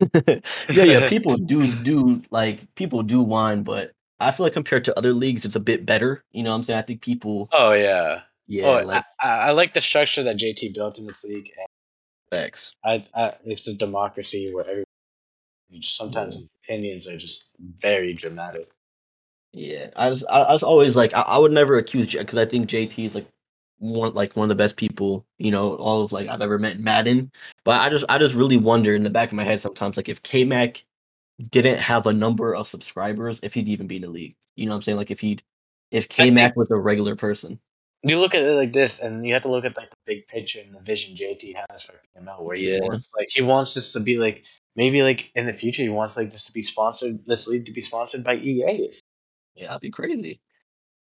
[laughs] yeah, yeah. People [laughs] do do like people do whine, but I feel like compared to other leagues, it's a bit better. You know what I'm saying? I think people, oh yeah. yeah, oh, like I, I like the structure that JT built in this league. And facts. I, I, it's a democracy where every just sometimes his opinions are just very dramatic. Yeah, I just I, I was always like I, I would never accuse JT because I think JT is like one like one of the best people you know all of like I've ever met in Madden. But I just I just really wonder in the back of my head sometimes like if K Mac didn't have a number of subscribers, if he'd even be in the league. You know what I'm saying? Like if he'd if K Mac was a regular person. You look at it like this, and you have to look at like the big picture and the vision JT has for PML, where he Yeah. wants like he wants this to be like maybe like in the future he wants like this to be sponsored, this league to be sponsored by EA. Yeah, that'd be crazy.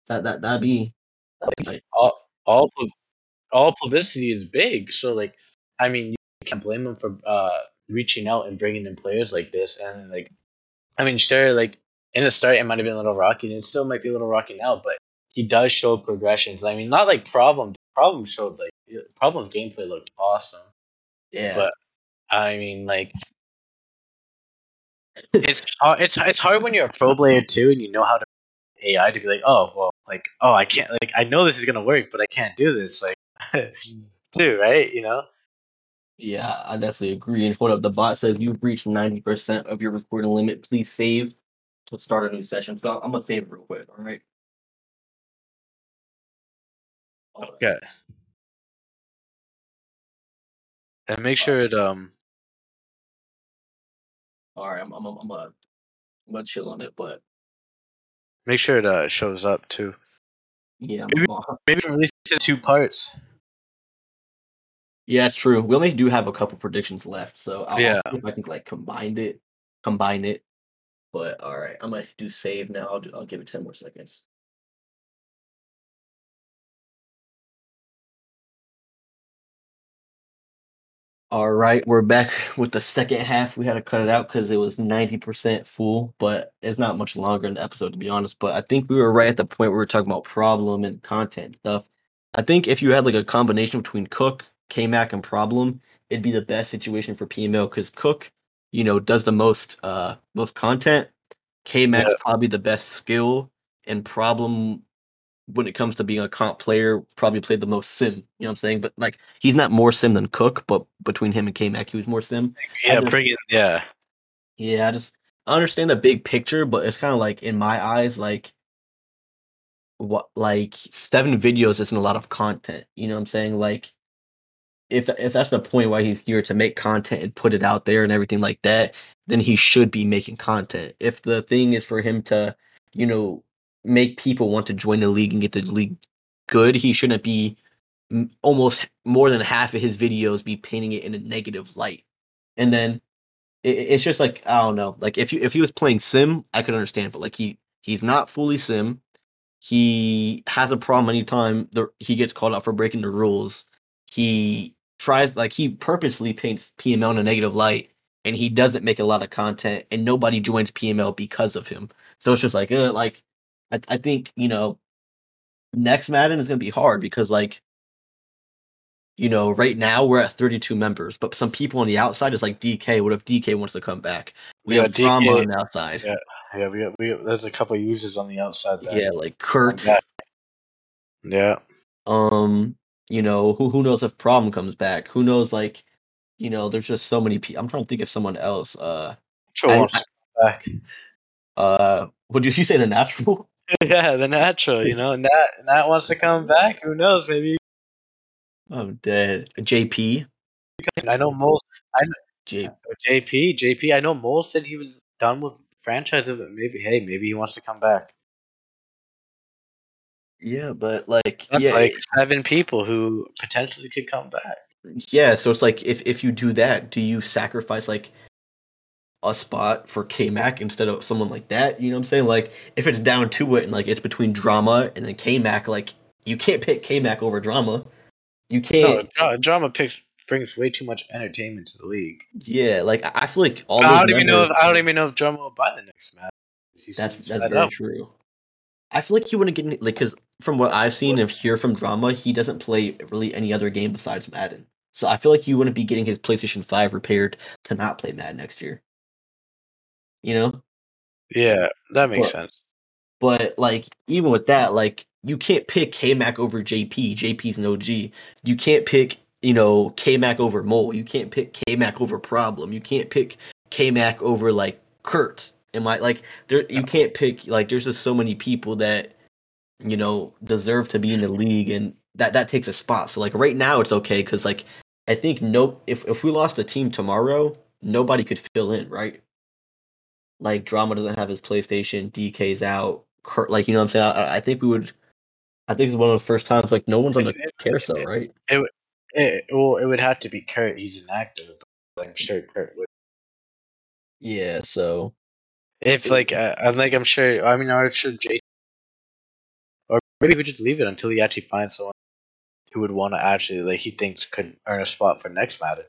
That that that'd be. Like, all all all publicity is big. So like, I mean, you can't blame him for uh reaching out and bringing in players like this. And like, I mean, sure, like in the start it might have been a little rocky, and it still might be a little rocky now. But he does show progressions. I mean, not like problem. Problem showed like problems gameplay looked awesome. yeah. But I mean, like. It's hard, it's it's hard when you're a pro player too, and you know how to AI to be like, oh well, like oh I can't like I know this is gonna work, but I can't do this like, [laughs] too right? You know? Yeah, I definitely agree. And hold up, the bot says you've reached ninety percent of your recording limit. Please save to start a new session. So I'm gonna save real quick. All right. Okay. And make sure it um All right. I'm I'm I'm gonna I'm gonna chill on it, but make sure it uh, shows up too. yeah, Maybe- Maybe release it in two parts. yeah, it's true. We only do have a couple predictions left, so I'll, Yeah. See if I can like combine it, combine it. But all right, I'm gonna do save now. I'll do, I'll give it ten more seconds. All right, we're back with the second half. We had to cut it out because it was 90% full, but it's not much longer in the episode, to be honest. But I think we were right at the point where we were talking about problem and content and stuff. I think if you had like a combination between Cook, KMac, and Problem, it'd be the best situation for PML because Cook, you know, does the most uh most content. KMac's Yeah. probably the best skill, and Problem when it comes to being a comp player, probably played the most sim. You know what I'm saying? But like he's not more sim than Cook, but between him and K Mac, he was more sim. Yeah, just- bring it. Yeah, Yeah, I just I understand the big picture, but it's kind of like in my eyes, like what like seven videos isn't a lot of content. You know what I'm saying? Like if if that's the point why he's here to make content and put it out there and everything like that, then he should be making content. If the thing is for him to, you know, make people want to join the league and get the league good, he shouldn't be almost more than half of his videos be painting it in a negative light. And then it, it's just like I don't know. Like if you if he was playing sim, I could understand, but like he he's not fully sim. He has a problem anytime the, he gets called out for breaking the rules. He tries like he purposely paints PML in a negative light, and he doesn't make a lot of content, and nobody joins PML because of him. So it's just like, uh, like I, I think you know, next Madden is gonna be hard because like you know, right now we're at 32 members, but some people on the outside is like DK. What if DK wants to come back? We Yeah, have drama DK on the outside. Yeah. Yeah, we have, we got, there's a couple users on the outside there. Yeah, like Kurt. Yeah. Yeah. Um, you know, who who knows if Problem comes back? Who knows? Like, you know, there's just so many people. I'm trying to think of someone else. Uh, Sure I- to come back. uh, would you, [laughs] you say the natural? [laughs] yeah, the natural, you know, Nat Nat wants to come back. Who knows? Maybe I'm dead. JP. I know Mole. J. Uh, JP, JP. I know Mole said he was done with franchise, but maybe hey, maybe he wants to come back. Yeah, but like, That's yeah, like seven people who potentially could come back. yeah. So it's like, if if you do that, do you sacrifice like a spot for K Mac instead of someone like that? You know what I'm saying? Like, if it's down to it and like it's between drama and then K Mac, like you can't pick K Mac over drama. You can't. dra- drama picks brings way too much entertainment to the league. Yeah, like I I feel like all. I don't even know. If, I don't even know if drama will buy the next match. That's that's very up. true. I feel like he wouldn't get any, like because from what I've seen and hear from drama, he doesn't play really any other game besides Madden. So I feel like you wouldn't be getting his PlayStation Five repaired to not play Madden next year. You know, Yeah, that makes But- sense. but like even with that, like you can't pick K Mac over JP. JP's an OG. You can't pick you know K Mac over Mole. You can't pick K Mac over Problem. You can't pick K Mac over like Kurt. Am I like there? You can't pick like there's just so many people that you know deserve to be in the league, and that that takes a spot. So like right now it's okay because like I think no if if we lost a team tomorrow, nobody could fill in, right? Like Drama doesn't have his PlayStation, DK's out, Kurt, like you know what I'm saying. I, I think we would. I think it's one of the first times like no one's on the It- it- carousel, it- right? It, well, it would have to be Kurt. He's an actor. But I'm sure Kurt would. Yeah. So If like uh, I'm like I'm sure. I mean, I'm sure Jay. Or maybe we just leave it until he actually finds someone who would want to actually like he thinks could earn a spot for next Madden.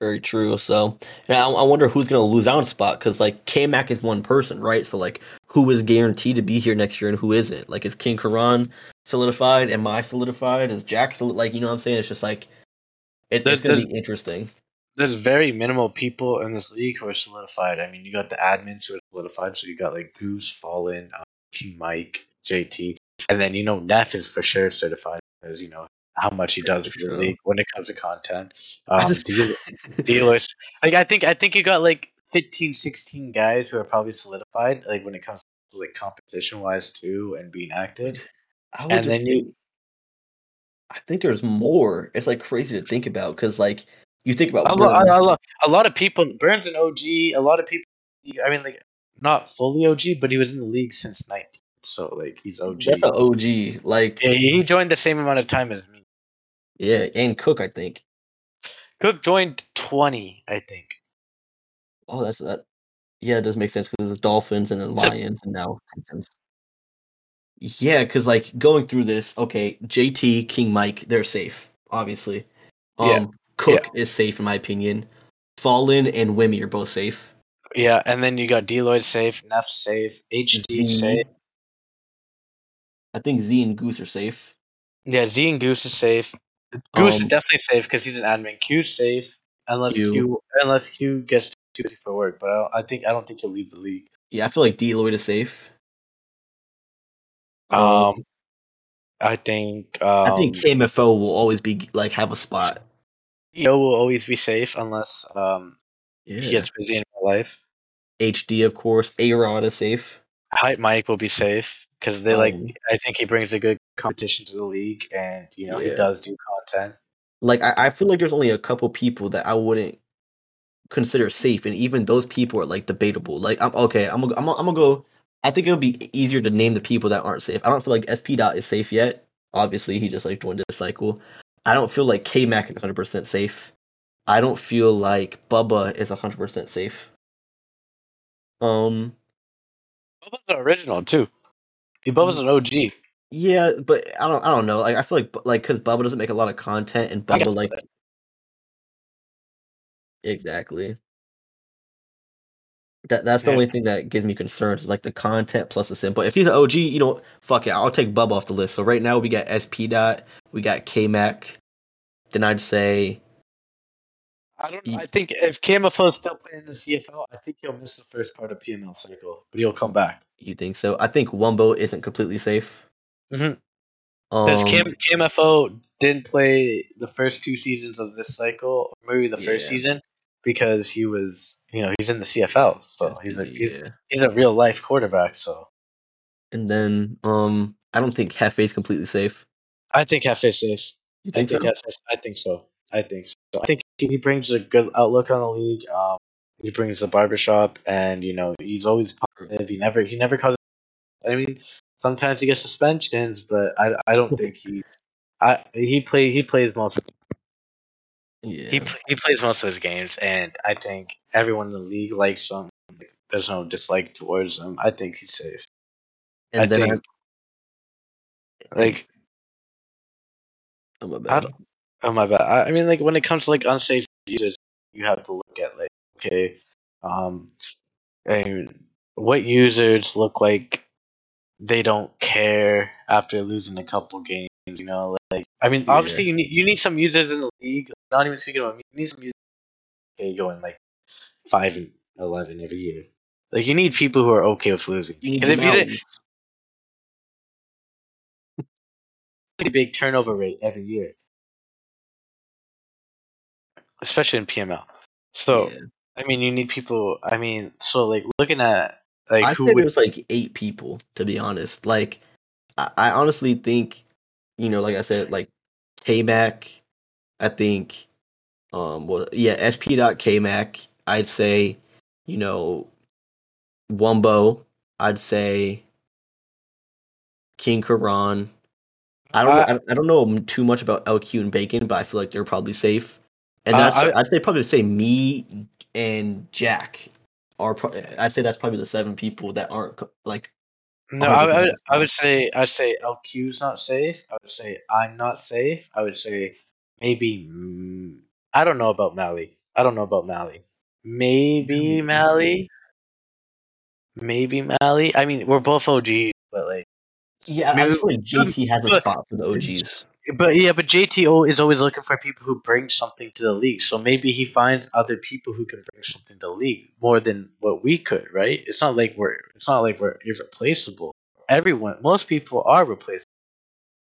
Very true. So yeah, I, I wonder who's gonna lose out on spot because like K Mac is one person, right? So like who is guaranteed to be here next year and who isn't? Like is King Karan solidified? Am I solidified? Is Jack soli- like you know what I'm saying? It's just like it, it's gonna be interesting. There's very minimal people in this league who are solidified. I mean, you got the admins who are solidified. So you got like Goose, Fallen, uh, King Mike, JT, and then you know Neff is for sure certified because you know how much he does for the league when it comes to content. Um, just deal- [laughs] dealers. Like I think I think you got like 15, 16 guys who are probably solidified. Like when it comes to like competition wise too, and being active. I would And then you- I think there's more. It's like crazy to think about because like you think about A lot, a, lot, a lot of people. Burns an OG. A lot of people. I mean, like not fully OG, but he was in the league since 19. So like he's OG. That's an OG. Like yeah, he joined the same amount of time as me. Yeah, and Cook, I think. Cook joined 20, I think. Oh, that's that. Yeah, it does make sense because it's Dolphins and then So- Lions and now Yeah, because like going through this, okay, JT, King Mike, they're safe, obviously. Um, Yeah, Cook is safe in my opinion. Fallen and Wimmy are both safe. Yeah, and then you got Deloitte safe, Neff safe, HD Z- safe. I think Z and Goose are safe. Yeah, Z and Goose is safe. Goose is Um, definitely safe because he's an admin. Q's safe unless Q. Q, unless Q gets too busy for work. But I, don't, I think I don't think he'll leave the league. Yeah, I feel like Deloitte is safe. Um, I think um, I think KMFO will always be like have a spot. EO will always be safe unless um Yeah. he gets busy in real life. HD, of course. A Rod is safe. Hype Mike will be safe because they like. Um, I think he brings a good competition to the league, and you know he does do content. like I, I feel like there's only a couple people that I wouldn't consider safe, and even those people are like debatable. Like I'm okay, I'm gonna, I'm gonna, I'm gonna go. I think it would be easier to name the people that aren't safe. I don't feel like SP dot is safe yet. Obviously, he just like joined the cycle. I don't feel like K Mac is 100 percent safe. I don't feel like Bubba is 100 percent safe. Um, Bubba's an original too. He Bubba's an OG. Yeah, but I don't, I don't know. Like I feel like like because Bubba doesn't make a lot of content, and I guess Bubba like that. exactly. That that's the Yeah. only thing that gives me concerns, is like the content plus the sim. But if he's an OG, you know, fuck it, I'll take Bubba off the list. So right now we got SP dot, we got K Mac. Then I'd say I don't. I think if KMFO is still playing in the CFL, I think he'll miss the first part of PML cycle, but he'll come back. you think so. I think Wumbo isn't completely safe. Mhm. Um, Because KM, KMFO didn't play the first two seasons of this cycle, or maybe the first Yeah. season, because he was, you know, he's in the CFL, so he's a he's, yeah. he's a real life quarterback. So And then um, I don't think Hefe's completely safe. I think Hefe is safe. You I think think so? Hefe, I think so. I think so. I think he brings a good outlook on the league. Um, he brings the barbershop, and you know, he's always positive. He never he never causes. I mean, sometimes he gets suspensions, but I, I don't think [laughs] he's. I he play he plays most of Yeah. He he plays most of his games, and I think everyone in the league likes him. There's no dislike towards him. I think he's safe. and I then think like oh, my bad. oh my bad. I, I mean, like when it comes to like unsafe users, you have to look at like okay, um, and what users look like they don't care after losing a couple games. You know, like I mean, oh, Yeah. obviously you need you need some users in the league. Not even speaking about me, you need some users okay, going like five and eleven every year. Like you need people who are okay with losing. You if you did Maoris. [laughs] big turnover rate every year, especially in PML. So Yeah. I mean, you need people. I mean, so like looking at like I who say would there's like eight people to be honest. Like I, I honestly think, you know, like I said, like KMac, I think um well yeah, SP dot K I'd say, you know, Wumbo, I'd say King Karan. I don't I- know I, I don't know too much about LQ and Bacon, but I feel like they're probably safe. And Uh, I- I'd say probably say me and Jack are pro- I'd say that's probably the seven people that aren't co- like no, I, I, would, 100% I would say I'd say LQ's not safe. I would say I'm not safe. I would say maybe I don't know about Mally. I don't know about Mally. Maybe Mally. Maybe Mally. I mean, we're both OGs, but like, Yeah, I Maybe- just feel like JT has a spot for the OGs. But yeah, but JTO is always looking for people who bring something to the league. So maybe he finds other people who can bring something to the league more than what we could, right? It's not like we're it's not like we're irreplaceable. Everyone, most people are replaceable.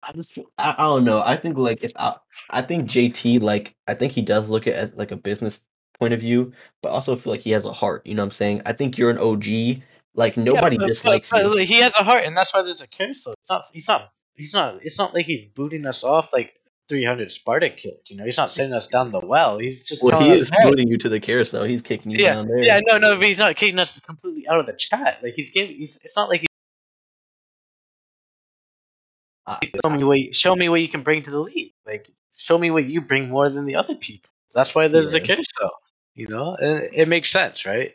I just feel, I, I don't know. I think like if I, I think JT like I think he does look at it as like a business point of view, but also feel like he has a heart. You know what I'm saying? I think you're an OG. Like nobody Yeah, but- dislikes but, but he has a heart, and that's why there's a. So it's not. He's not. He's not. It's not like he's booting us off like 300 Sparta kicked. You know, he's not sending us down the well. He's just Well, he is "Hey." putting you to the carousel. He's kicking you Yeah, down there. Yeah, no, no, but he's not kicking us completely out of the chat. Like he's giving. He's, it's not like he's I- show me what you, show me what you can bring to the league. Like show me what you bring more than the other people. That's why there's a Yeah. carousel. You know, and it makes sense, right?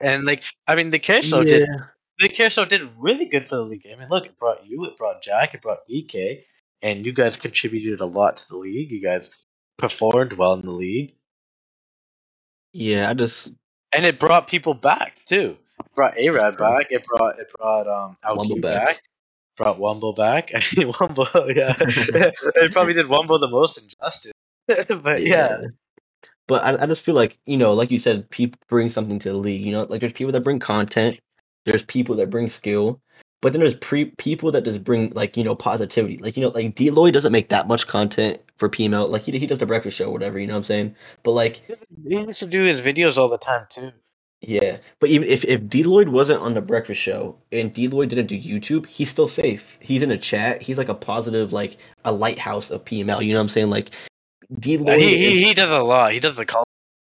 And like, I mean, the carousel did Yeah. The carousel did really good for the league. I mean, look, it brought you, it brought Jack, it brought EK, and you guys contributed a lot to the league. You guys performed well in the league, Yeah, I just and it brought people back too. It brought A Rad back. It brought it brought um Wumble back. back. Brought Wumble back. [laughs] I mean, Wumble, yeah, [laughs] it probably did Wumble the most injustice. [laughs] but yeah, But I, I just feel like, you know, like you said, people bring something to the league. You know, like there's people that bring content, there's people that bring skill, but then there's pre- people that just bring like, you know, positivity. Like, you know, like Deloy doesn't make that much content for PML. Like he, he does the breakfast show or whatever, you know what I'm saying? But like, he used to do his videos all the time too. yeah. But even if, if Deloyd wasn't on the breakfast show and Deloyd didn't do YouTube, he's still safe. He's in a chat. He's like a positive, like a lighthouse of PML. You know what I'm saying? Like Deloitte. Uh, he, is- he he does a lot. He does the call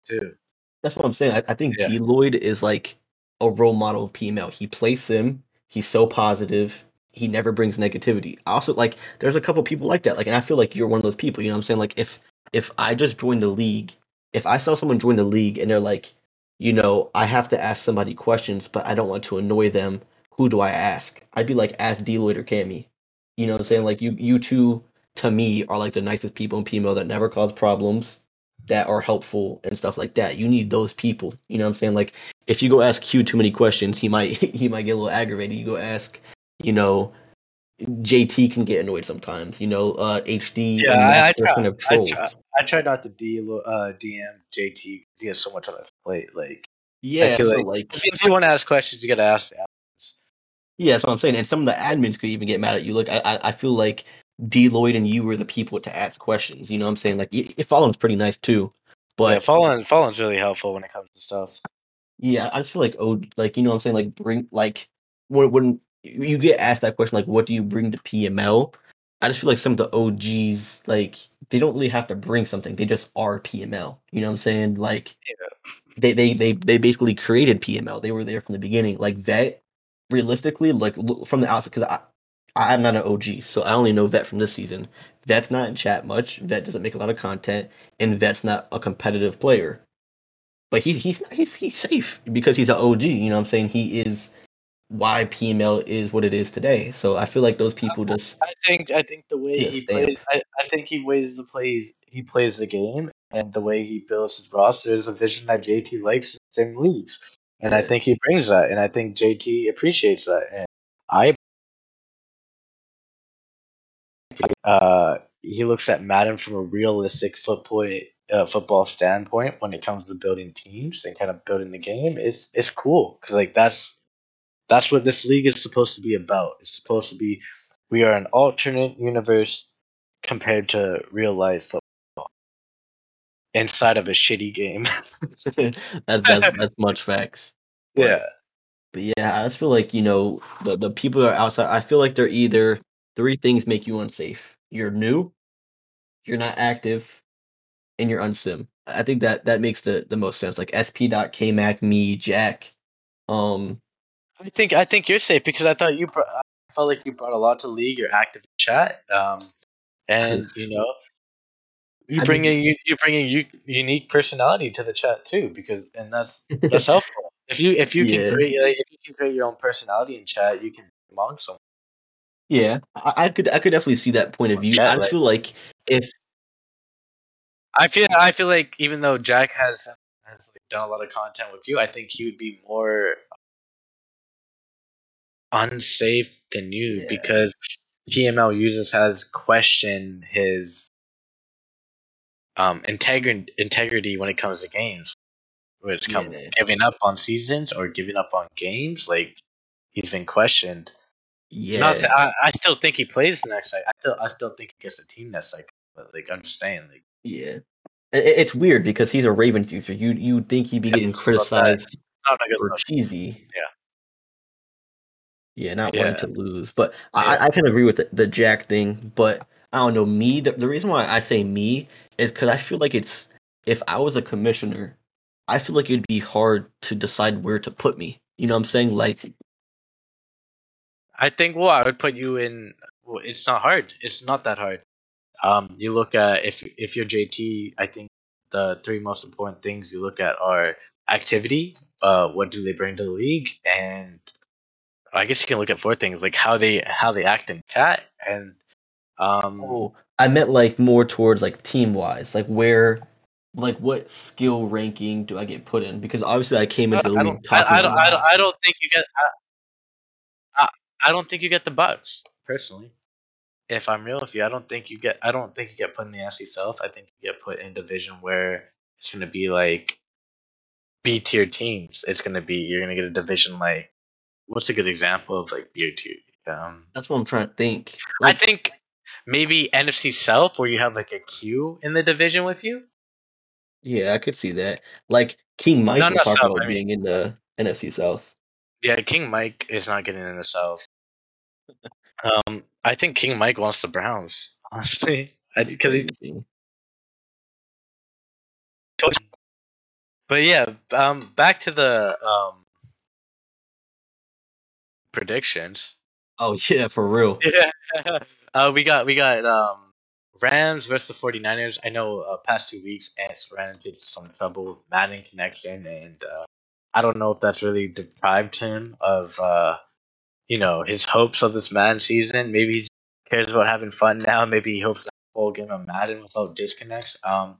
too. That's what I'm saying. I, I think Yeah. Deloitte is like a role model of PML. He plays sim. He's so positive. He never brings negativity. I also like there's a couple people like that. Like, and I feel like you're one of those people. You know what I'm saying? Like, if if I just joined the league, if I saw someone join the league and they're like, you know, I have to ask somebody questions, but I don't want to annoy them. Who do I ask? I'd be like, ask Deloitte or Cammy. You know what I'm saying? Like, you you two to me are like the nicest people in PML that never cause problems that are helpful and stuff like that. You need those people. You know what I'm saying? Like if you go ask Q too many questions, he might [laughs] he might get a little aggravated. You go ask, you know, JT can get annoyed sometimes. You know, uh HD Yeah, I- I try- kind of I try- I try not to D, uh, DM JT. He has so much on his plate. Like, yeah, so like- like, if you, if you want to ask questions, you gotta ask. the admins. yeah, that's what I'm saying. And some of the admins could even get mad at you. Look, I I, I feel like Deloitte and you were the people to ask questions. You know what I'm saying? Like, Fallon's pretty nice too, but yeah, Fallen, Fallen's really helpful when it comes to stuff. Yeah, I just feel like oh, like you know what I'm saying, like bring like when when you get asked that question, like what do you bring to PML? I just feel like some of the OGs, like they don't really have to bring something; they just are PML. You know what I'm saying? Like Yeah. they they they they basically created PML. They were there from the beginning. Like Vet, realistically, like from the outside, because I I'm not an OG, so I only know Vet from this season. Vet's not in chat much. Vet doesn't make a lot of content, and Vet's not a competitive player but he's he's he's he's safe because he's an OG. You know what I'm saying? He is why PML is what it is today. So I feel like those people just I think I think the way he plays, I, I think he weighs the plays he plays the game, and the way he builds his roster is a vision that JT likes in leagues, and I think he brings that, and I think JT appreciates that, and I. Uh, he looks at Madden from a realistic football uh, football standpoint when it comes to building teams and kind of building the game. It's it's cool because like that's that's what this league is supposed to be about. It's supposed to be we are an alternate universe compared to real life football inside of a shitty game. [laughs] that, that's that's much facts. But- yeah, But yeah, I just feel like you know the the people that are outside. I feel like they're either three things make you unsafe. You're new, you're not active, and you're unsim. I think that that makes the the most sense. Like SP. dot Kmac, me, Jack. Um, I think I think you're safe because I thought you brought, I felt like you brought a lot to league. You're active in chat, um, and you know. You I bring mean- in you, you bring in u- unique personality to the chat too because and that's that's [laughs] helpful. If you if you Yeah. can create like, if you can create your own personality in chat, you can belong someone. Yeah, I, I could I could definitely see that point of view. Yeah, I like- feel like if I feel I feel like even though Jack has has like done a lot of content with you, I think he would be more unsafe than you Yeah. because PML users has questioned his um integri- integrity when it comes to games. Whether it's come Yeah. giving up on seasons or giving up on games, like he's been questioned. yeah, Not I, I still think he plays the next cycle. I still I still think he gets a team next cycle. But like I'm just saying, like yeah, It- it- it's weird because he's a Ravens user. You you would think he'd be Yeah, getting that. criticized not good for cheesy. Yeah. Yeah, not Yeah. wanting to lose. But I, Yeah. I, I can agree with the, the Jack thing. But I don't know. Me, the, the reason why I say me is because I feel like it's if I was a commissioner, I feel like it'd be hard to decide where to put me. You know what I'm saying? Like, I think well, I would put you in. Well, it's not hard. It's not that hard. Um, you look at if if you're JT, I think the three most important things you look at are activity. Uh, what do they bring to the league, and I guess you can look at four things like how they how they act in chat and um. oh, I meant like more towards like team wise, like where. Like what skill ranking do I get put in? Because obviously I came into the I league don't, I, I don't, I don't, I don't think you get. I, I, I don't think you get the bucks personally. If I'm real with you, I don't think you get. I don't think you get put in the SC South. I think you get put in division where it's going to be like B tier teams. It's going to be you're going to get a division like. What's a good example of like B tier? Um, That's what I'm trying to think. I think maybe NFC South where you have like a Q in the division with you. Yeah, I could see that. Like King Mike No, was not talking South, about I mean- being in the NFC South. Yeah, King Mike is not getting in the South. [laughs] Um, I think King Mike wants the Browns. [laughs] Honestly, because he. But yeah, um, back to the um, predictions. Oh yeah, for real. [laughs] Yeah. Uh, we got we got um, Rams versus the 49ers. I know uh, past two weeks, and ran into some trouble with Madden connection, and uh, I don't know if that's really deprived him of uh, you know his hopes of this Madden season. Maybe he cares about having fun now. Maybe he hopes that full game of Madden without disconnects. Um,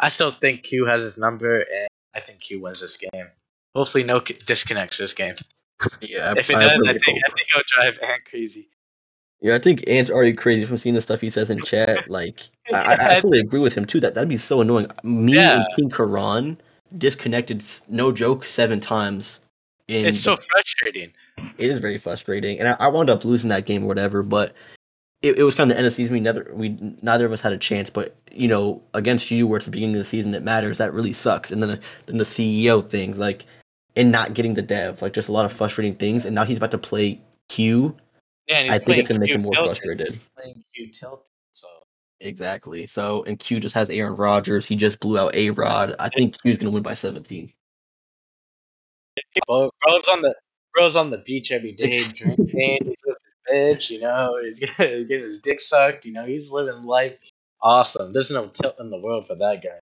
I still think Q has his number, and I think Q wins this game. Hopefully, no disconnects this game. Yeah, If it I does, I think I think it'll drive Ant crazy. Yeah, I think Ant's already crazy from seeing the stuff he says in chat. [laughs] Like, I, I, I totally agree with him too. That that'd be so annoying. Me Yeah. and King Karan disconnected, no joke, seven times. In It's so frustrating. It is very frustrating, and I, I wound up losing that game or whatever. But it, it was kind of the end of the season. We neither we neither of us had a chance. But you know, against you, where it's the beginning of the season, it matters. That really sucks. And then then the CEO thing, like, and not getting the dev, like, just a lot of frustrating things. And now he's about to play Q. Yeah, I think it's gonna make Q him more tilted. frustrated. Playing Q tilted. So Exactly. So, and Q just has Aaron Rodgers. He just blew out A Rod. I think Q's gonna win by 17. Bro, on the bro's on the beach every day, drinking. He's with his bitch, you know, [laughs] he's getting his dick sucked. You know, he's living life awesome. There's no tilt in the world for that guy.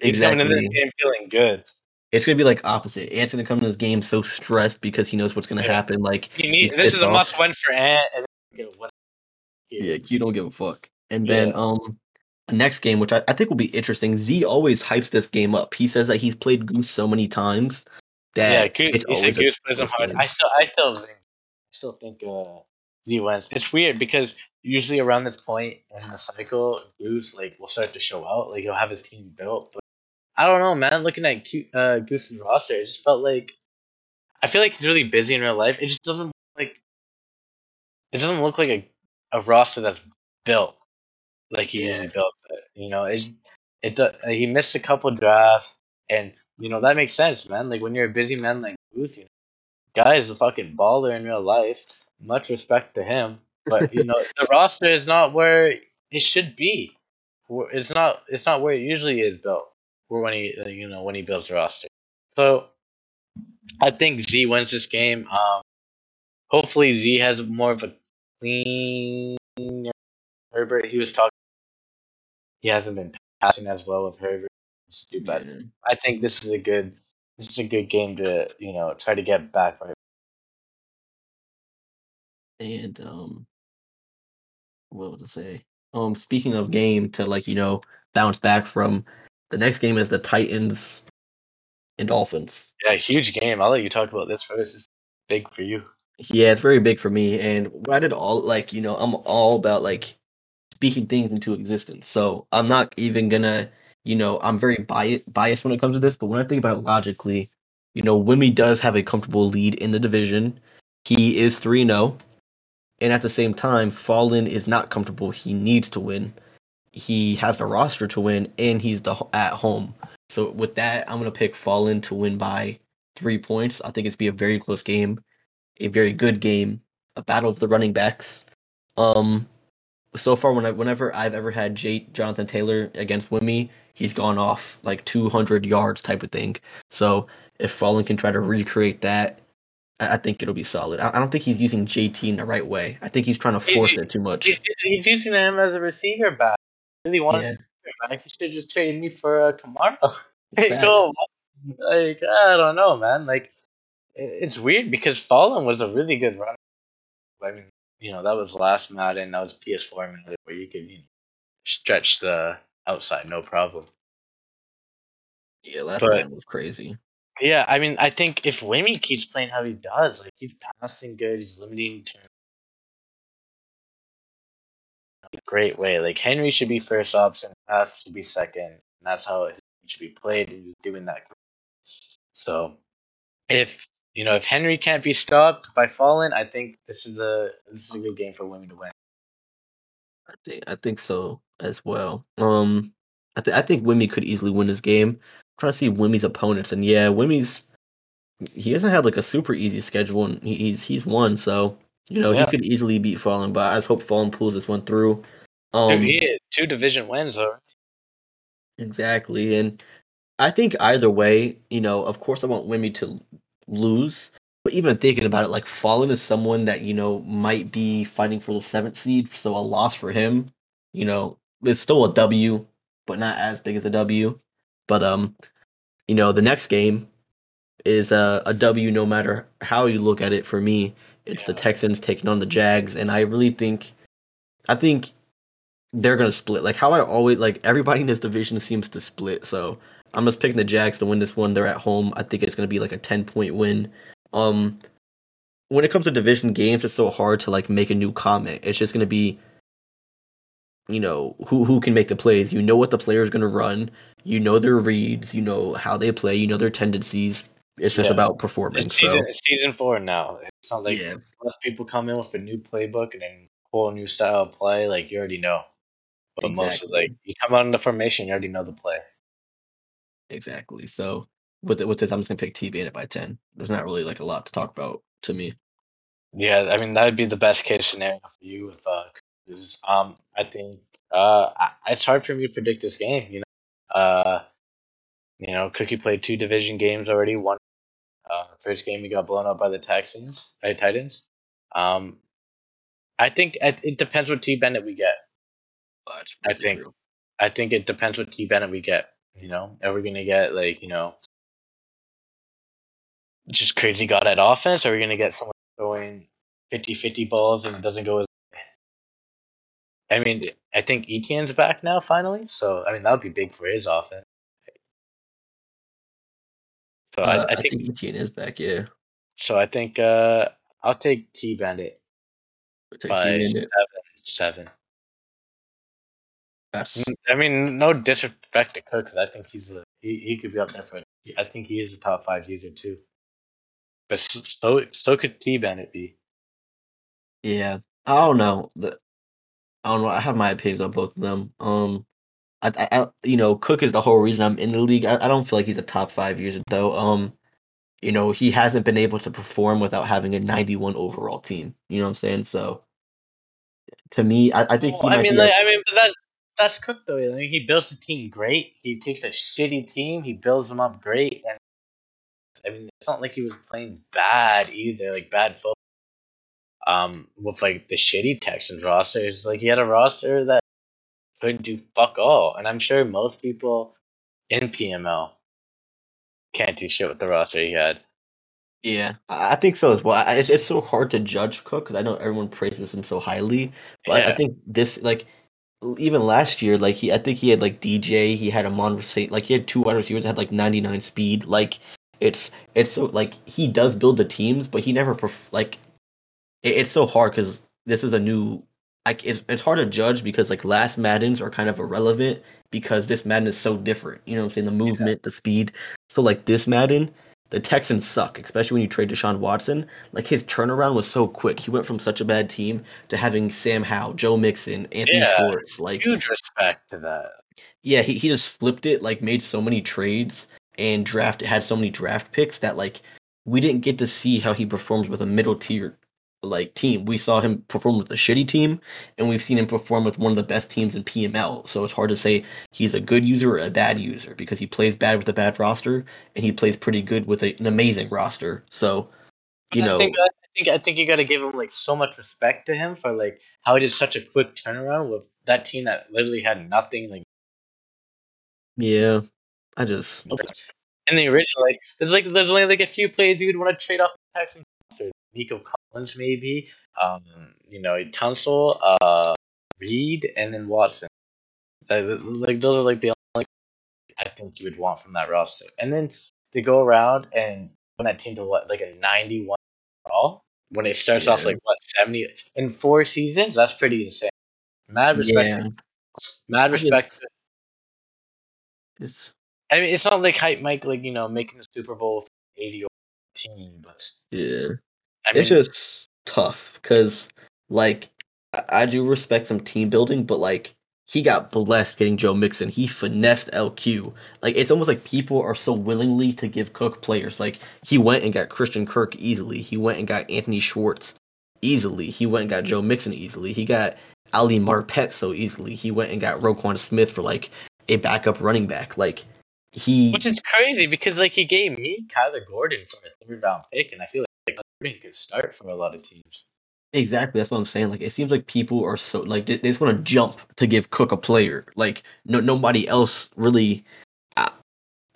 He's coming in this game feeling good. It's gonna be like opposite. Ant's gonna come to this game so stressed because he knows what's gonna Yeah. happen. Like He need, this is a off. must win for Ant, and then? Yeah, Q don't give a fuck. And then um, the next game, which I, I think will be interesting. Z always hypes this game up. He says that he's played Goose so many times yeah, Goose, it's always a Goose plays him hard. I still, I still think, I still think uh, Z wins. It's weird because usually around this point in the cycle, Goose like will start to show out. Like he'll have his team built, but I don't know, man. Looking at Q, uh, Goose's roster, it just felt like I feel like he's really busy in real life. It just doesn't look like it doesn't look like a, a roster that's built like he Yeah. usually built it. You know, it's it. do- He missed a couple drafts, and you know that makes sense, man. Like when you're a busy man like Goose, you know, guy is a fucking baller in real life. Much respect to him, but you know [laughs] the roster is not where it should be. It's not. It's not where it usually is built. Where when he, uh, you know, when he builds the roster. So, I think Z wins this game. Um, hopefully Z has more of a clean Herbert. He was talking. He hasn't been passing as well with Herbert. Bad. Yeah. I think this is a good. This is a good game to you know try to get back. By And um, what was I say? Um, speaking of game to like you know bounce back from, the next game is the Titans and Dolphins. yeah, huge game. I'll let you talk about this first. It's big for you. Yeah, it's very big for me, and what I did all like you know I'm all about like speaking things into existence. So I'm not even gonna you know I'm very biased biased when it comes to this, but when I think about it logically, you know Wimmy does have a comfortable lead in the division. He is three zero, and at the same time, Fallen is not comfortable. He needs to win. He has the roster to win, and he's the at home. So with that, I'm gonna pick Fallen to win by three points. I think it's be a very close game a very good game, a battle of the running backs. Um, so far, when I, whenever I've ever had Jay, Jonathan Taylor against Wimmy, he's gone off like 200 yards type of thing. So if Fallen can try to recreate that, I, think it'll be solid. I, don't think he's using JT in the right way. I think he's trying to force u- it too much. He's, he's using him as a receiver back. Really want Yeah, back. He should just trade me for a Kamara. Hey, go. Like I don't know, man. Like it's weird because Fallen was a really good runner. I mean, you know, that was last Madden. That was PS4 Madden where you could you know, stretch the outside, no problem. Yeah, last But- was crazy. Yeah, I mean, I think if Wimmy keeps playing how he does, like he's passing good, he's limiting turn. Great way. Like Henry should be first option, pass should be second. And that's how it should be played. And he's doing that. So, if you know if Henry can't be stopped by Fallen, I think this is a this is a good game for Wimmy to win. I think I think so as well. Um, I th- I think Wimmy could easily win this game. I'm trying to see Wimmy's opponents, and yeah, Wimmy's he hasn't had like a super easy schedule, and he, he's he's won, so you know Yeah. he could easily beat Fallen. But I just hope Fallen pulls this one through. Um, Dude, he had two division wins though. exactly, and I think either way, you know, of course I want Wimmy to lose, but even thinking about it, like Fallen is someone that you know might be fighting for the seventh seed, so a loss for him, you know, it's still a W, but not as big as a W. But um, you know, the next game is a, a W no matter how you look at it. For me, it's yeah. the Texans taking on the Jags, and I really think, I think they're gonna split. Like how I always like everybody in this division seems to split. So I'm just picking the Jags to win this one. They're at home. I think it's gonna be like a 10 point win. Um, when it comes to division games, it's so hard to like make a new comment. It's just gonna be, you know, who who can make the plays. You know what the player is gonna run. You know their reads. You know how they play. You know their tendencies. It's just yeah. about performance. It's season, so. it's season four now. It's not like yeah. unless people come in with a new playbook and a whole new style of play, like you already know. But exactly. most like you come out in the formation, you already know the play. Exactly. So with with this, I'm just gonna pick T Bandit by ten. There's not really like a lot to talk about to me. Yeah, I mean that would be the best case scenario for you with uh, is um I think uh I, it's hard for me to predict this game. You know, uh, you know, Cookie played two division games already. One uh, first game he got blown up by the Texans, by Titans. Um, I think it depends what T Bennett we get. I think true. I think it depends what T Bennett we get. You know, are we gonna get like you know just crazy god at offense? Or are we gonna get someone going 50-50 balls and it doesn't go as I mean, I think Etienne's back now finally, so I mean that would be big for his offense. So uh, I, I, think, I, think, Etienne is back. Yeah. So I think uh, I'll take T Bandit by seven. Seven. Yes. I mean, no disrespect to Cook, because I think he's a, he, he could be up there for. I think he is a top five user too. But so so could T Bandit be. Yeah, I don't know. The, I don't know. I have my opinions on both of them. Um, I, I, you know, Cook is the whole reason I'm in the league. I, I don't feel like he's a top five user though. Um, you know, he hasn't been able to perform without having a 91 overall team. You know what I'm saying? So, to me, I, I think he. I mean, like, I mean, that's that's Cook though. I mean, he builds a team great. He takes a shitty team, he builds them up great, and I mean, it's not like he was playing bad either, like bad football. Um, with like the shitty Texans roster, it's like he had a roster that couldn't do fuck all, and I'm sure most people in PML can't do shit with the roster he had. Yeah, I think so as well. It's, it's so hard to judge Cook because I know everyone praises him so highly, but yeah. I think this like even last year, like he, I think he had like DJ, he had Amon St. like he had two wide receivers that had like 99 speed. Like it's it's so like he does build the teams, but he never pref- like it, it's so hard because this is a new like it's it's hard to judge because like last Maddens are kind of irrelevant because this Madden is so different. You know what I'm saying? The movement, yeah. the speed. So like this Madden, the Texans suck, especially when you trade Deshaun Watson. Like his turnaround was so quick. He went from such a bad team to having Sam Howell, Joe Mixon, Anthony yeah, Schwartz. Like huge respect to that. Yeah, he, he just flipped it, like made so many trades and draft had so many draft picks that like we didn't get to see how he performs with a middle tier like team. We saw him perform with a shitty team, and we've seen him perform with one of the best teams in PML. So it's hard to say he's a good user or a bad user because he plays bad with a bad roster, and he plays pretty good with a, an amazing roster. So you know. I think, I think I think you got to give him like so much respect to him for like how he did such a quick turnaround with that team that literally had nothing. Like, yeah, I just in the original like there's like there's only like a few plays you'd want to trade off Texans or Nico Collins maybe, um, you know, Tunsil, uh, Reed, and then Watson. Like, like those are like the only I think you would want from that roster. And then to go around and win that team to what like a ninety one overall when it starts yeah. off like what seventy in four seasons, that's pretty insane. Mad respect. Yeah. Mad respect. It's I mean, it's not like hype Mike, like you know, making the Super Bowl with eighty or team, but yeah, I mean, it's just tough because like I do respect some team building, but like he got blessed getting Joe Mixon. He finessed LQ. Like it's almost like people are so willingly to give Cook players. Like he went and got Christian Kirk easily. He went and got Anthony Schwartz easily. He went and got Joe Mixon easily. He got Ali Marpet so easily. He went and got Roquan Smith for like a backup running back. Like he Which is crazy because like he gave me Kyler Gordon for a third round pick, and I feel like Gordon could start for a lot of teams. exactly that's what I'm saying. Like it seems like people are so like they, they just want to jump to give Cook a player. Like no nobody else really. I,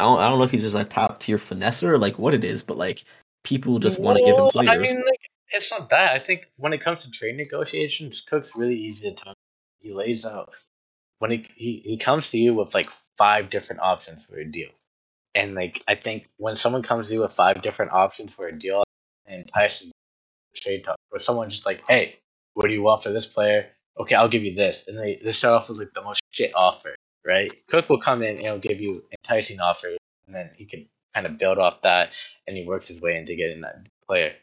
I don't I don't know if he's just a top tier finesser or like what it is, but like people just want to give him players. I mean, like it's not that. I think when it comes to trade negotiations, Cook's really easy to talk. He lays out when he, he he comes to you with like five different options for a deal, and like I think when someone comes to you with five different options for a deal, and entices trade talk, or someone just like, hey, what do you want for this player? Okay, I'll give you this, and they they start off with like the most shit offer, right? Cook will come in and he'll give you enticing offers, and then he can kind of build off that, and he works his way into getting that player.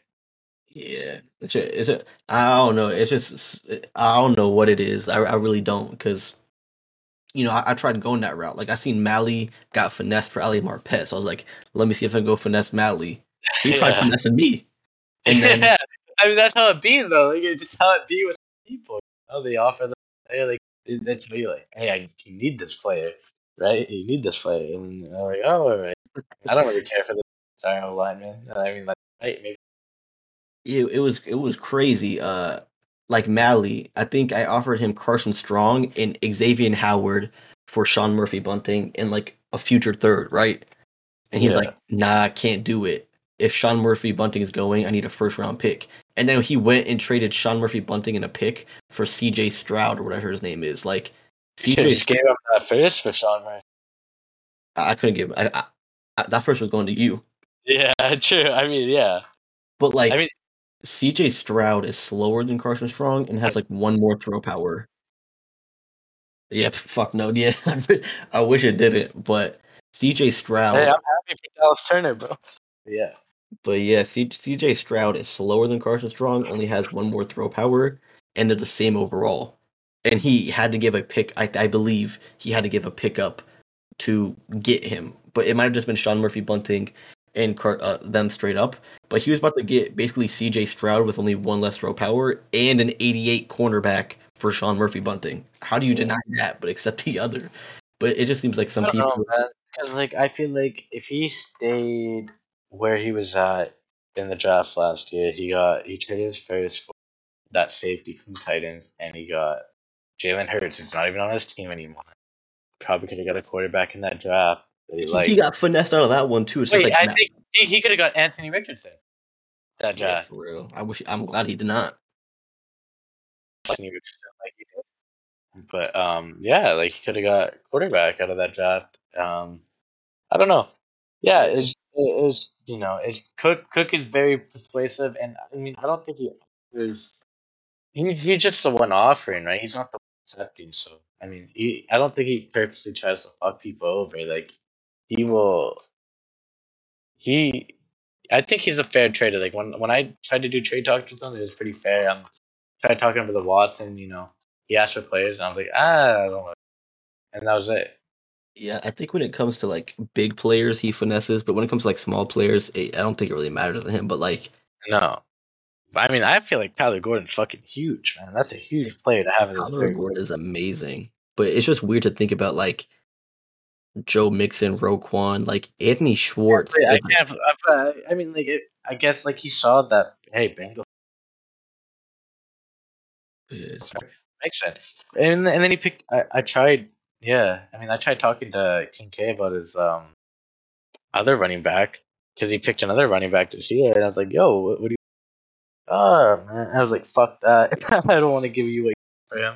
Yeah, it's a, it's a, I don't know. It's just I don't know what it is. I I really don't because you know I, I tried going that route. Like I seen Mally got finessed for Ali Marpet, so I was like, let me see if I can go finesse Mally. He tried [laughs] Yeah. finessing me, and then yeah, I mean that's how it be though. Like it's just how it be with people. Oh, they offer the player like tell you like, hey, I, you need this player, right? You need this player, and I'm like, oh, all right. I don't really care for the entire lineman. I mean, like, right, maybe. it, it was it was crazy. Uh, like Mally, I think I offered him Carson Strong and Xavier Howard for Sean Murphy Bunting and like a future third, right? And he's Yeah. like, nah, I can't do it. If Sean Murphy Bunting is going, I need a first round pick. And then he went and traded Sean Murphy Bunting and a pick for CJ Stroud or whatever his name is. Like CJ, just gave him that first for Sean Murphy. I I couldn't give. I, I, I, that first was going to you, Yeah, [laughs] true. I mean, yeah. but like I mean- CJ Stroud is slower than Carson Strong and has like one more throw power. Yep, fuck no, [laughs] yeah. I wish it didn't, but CJ Stroud. Hey, I'm happy for Dallas Turner, bro. Yeah. But yeah, C- CJ Stroud is slower than Carson Strong, only has one more throw power, and they're the same overall. And he had to give a pick. I, I believe he had to give a pickup to get him, but it might have just been Sean Murphy Bunting and uh, them straight up. But he was about to get basically CJ Stroud with only one less throw power and an 88 cornerback for Sean Murphy Bunting. How do you deny that, but accept the other? But it just seems like some I don't people. Because like I feel like if he stayed where he was at in the draft last year, he got he traded his first for that safety from Titans, and he got Jalen Hurts, who's not even on his team anymore. Probably could have got a quarterback in that draft. That he He, liked. he got finessed out of that one too. It's Wait, just like I nah, think he, he could have got Anthony Richardson. That yeah, draft, for real. I wish. I'm glad he did not. Anthony Richardson, like he did. But um, yeah, like he could have got quarterback out of that draft. Um, I don't know. Yeah, it's it's you know it's Cook. Cook is very persuasive, and I mean I don't think he is. He, he's just the one offering, right? He's not the one accepting. So I mean, he I don't think he purposely tries to fuck people over. Like he will. He, I think he's a fair trader. Like when when I tried to do trade talks with him, it was pretty fair. Um, tried talking over the Watson. You know, he asked for players, and I was like, ah, I don't know, and that was it. Yeah, I think when it comes to like big players, he finesses, but when it comes to like small players, it, I don't think it really matters to him. But like, No. I mean, I feel like Kyler Gordon's fucking huge, man. That's a huge player to have in this Kyler Gordon is amazing, but it's just weird to think about like Joe Mixon, Roquan, like Anthony Schwartz. I can't. I, I mean, like, it, I guess, like he saw that. Hey, Bengals is- makes sense, and and then he picked. I, I tried. Yeah, I mean, I tried talking to King K about his um other running back because he picked another running back this year, and I was like, "Yo, what, what do you?" Oh man, I was like, "Fuck that! [laughs] I don't want to give you a for him."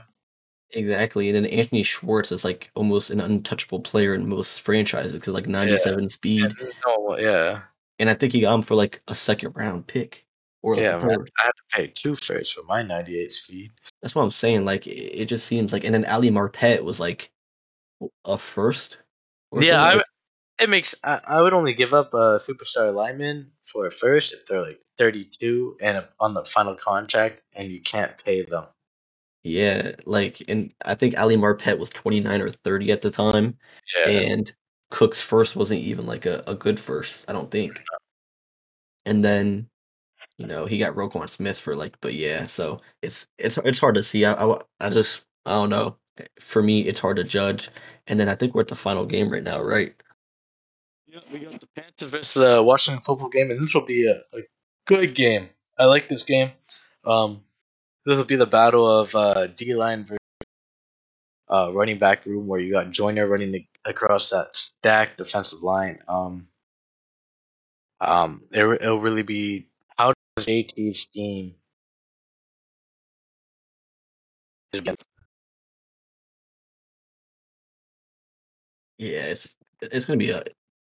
Exactly, and then Anthony Schwartz is like almost an untouchable player in most franchises because like 97 speed, No, yeah, and I think he got him for like a second round pick or like yeah. a Man. I had to pay two first for my ninety-eight speed. That's what I'm saying. Like it, it just seems like, and then Ali Marpet was like a first. Yeah. I, it makes. I, I would only give up a superstar lineman for a first if they're like thirty-two and um, on the final contract, and you can't pay them. Yeah, like, and I think Ali Marpet was 29 or 30 at the time, and Cook's first wasn't even like a, a good first, I don't think. And then, you know, he got Roquan Smith for like, but yeah, so it's it's it's hard to see. I, I, I just I don't know. For me, it's hard to judge. And then I think we're at the final game right now, right? Yeah, we got the Panthers versus the Washington football game, and this will be a, a good game. I like this game. Um, this will be the battle of uh, D line versus uh, running back room, where you got Joyner running the, across that stacked defensive line. Um, um, it, it'll really be how does JT's scheme Yeah, it's it's gonna be a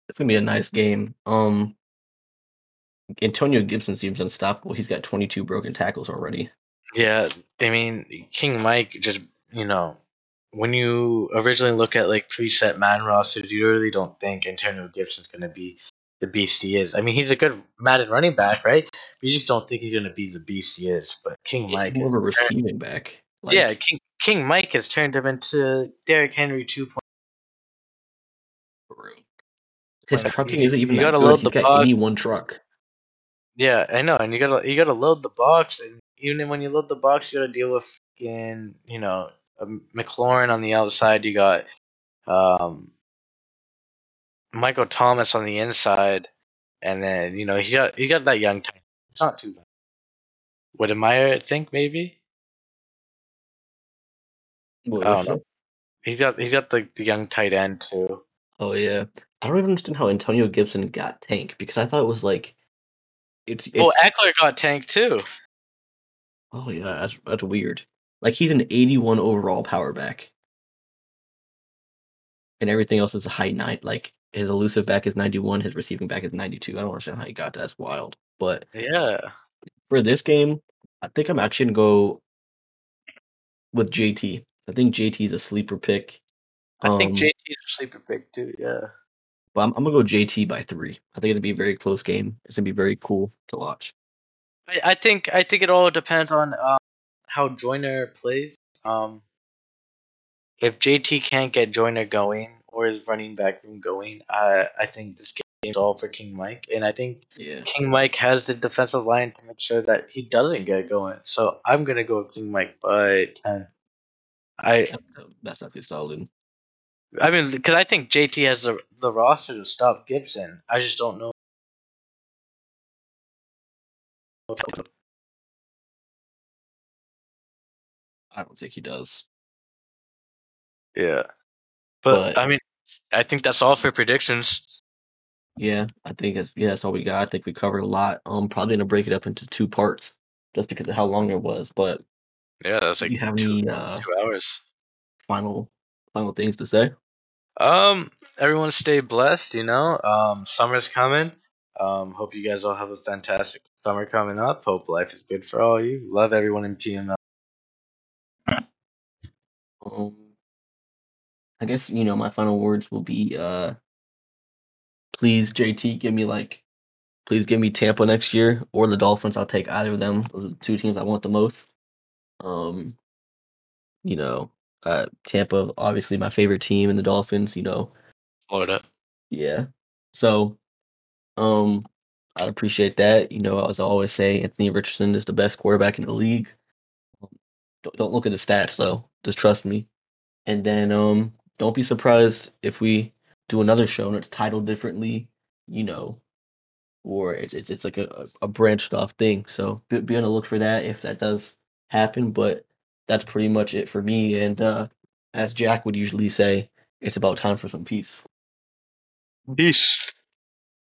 it's gonna be a nice game. Um, Antonio Gibson seems unstoppable. He's got 22 broken tackles already. Yeah, I mean King Mike just you know when you originally look at like preset man rosters, you really don't think Antonio Gibson's gonna be the beast he is. I mean, he's a good Madden running back, right? You just don't think he's gonna be the beast he is. But King Mike, he's more of a has turned- receiving back. Like, yeah, King King Mike has turned him into Derrick Henry two point. his Like, trucking isn't even you gotta good. load He's the got box. 81 truck. Yeah, I know, and you gotta you gotta load the box, and even when you load the box, you gotta deal with fucking you know McLaurin on the outside. You got um, Michael Thomas on the inside, and then you know he got he got that young tight. It's not too bad. What did Meyer think maybe? What, I don't know. He got he got the, the young tight end too. Oh yeah, I don't even understand how Antonio Gibson got tank because I thought it was like it's it's Oh, Ekeler got tanked too. Oh yeah that's that's weird. Like he's an 81 overall power back, and everything else is a high nine. Like his elusive back is 91, his receiving back is 92. I don't understand how he got that. That's wild. But Yeah, for this game, I think I'm actually gonna go with JT. I think JT is a sleeper pick. I think um JT is a sleeper pick too. Yeah. But I'm, I'm gonna go JT by three. I think it'll be a very close game. It's gonna be very cool to watch. I, I think I think it all depends on um, how Joyner plays. Um, if JT can't get Joyner going or his running back room going, I I think this game's all for King Mike, and I think Yeah. King Mike has the defensive line to make sure that he doesn't get going. So I'm gonna go with King Mike by ten. I That's, definitely solid. I mean because I think JT has the the roster to stop Gibson. I just don't know. I don't think he does. Yeah, but, But- I mean, I think that's all for predictions. Yeah, I think it's yeah, that's all we got. I think we covered a lot. Um probably gonna break it up into two parts just because of how long it was. But Yeah, that's do like you have two, any uh two hours. final final things to say? Um, everyone stay blessed. You know, um, summer's coming. Um, hope you guys all have a fantastic summer coming up. Hope life is good for all you. Love everyone in PML. Um I guess, you know, my final words will be uh please JT give me like please give me Tampa next year or the Dolphins. I'll take either of them. The two teams I want the most. Um you know, uh Tampa obviously my favorite team and the Dolphins, you know. Florida. Yeah. So um I'd appreciate that. You know, as I always say, Anthony Richardson is the best quarterback in the league. Don't, don't look at the stats though. Just trust me. And then um don't be surprised if we do another show and it's titled differently, you know, or it's it's, it's like a, a branched off thing. So be, be on the look for that if that does happen. But that's pretty much it for me. And uh as Jack would usually say, it's about time for some peace. Peace.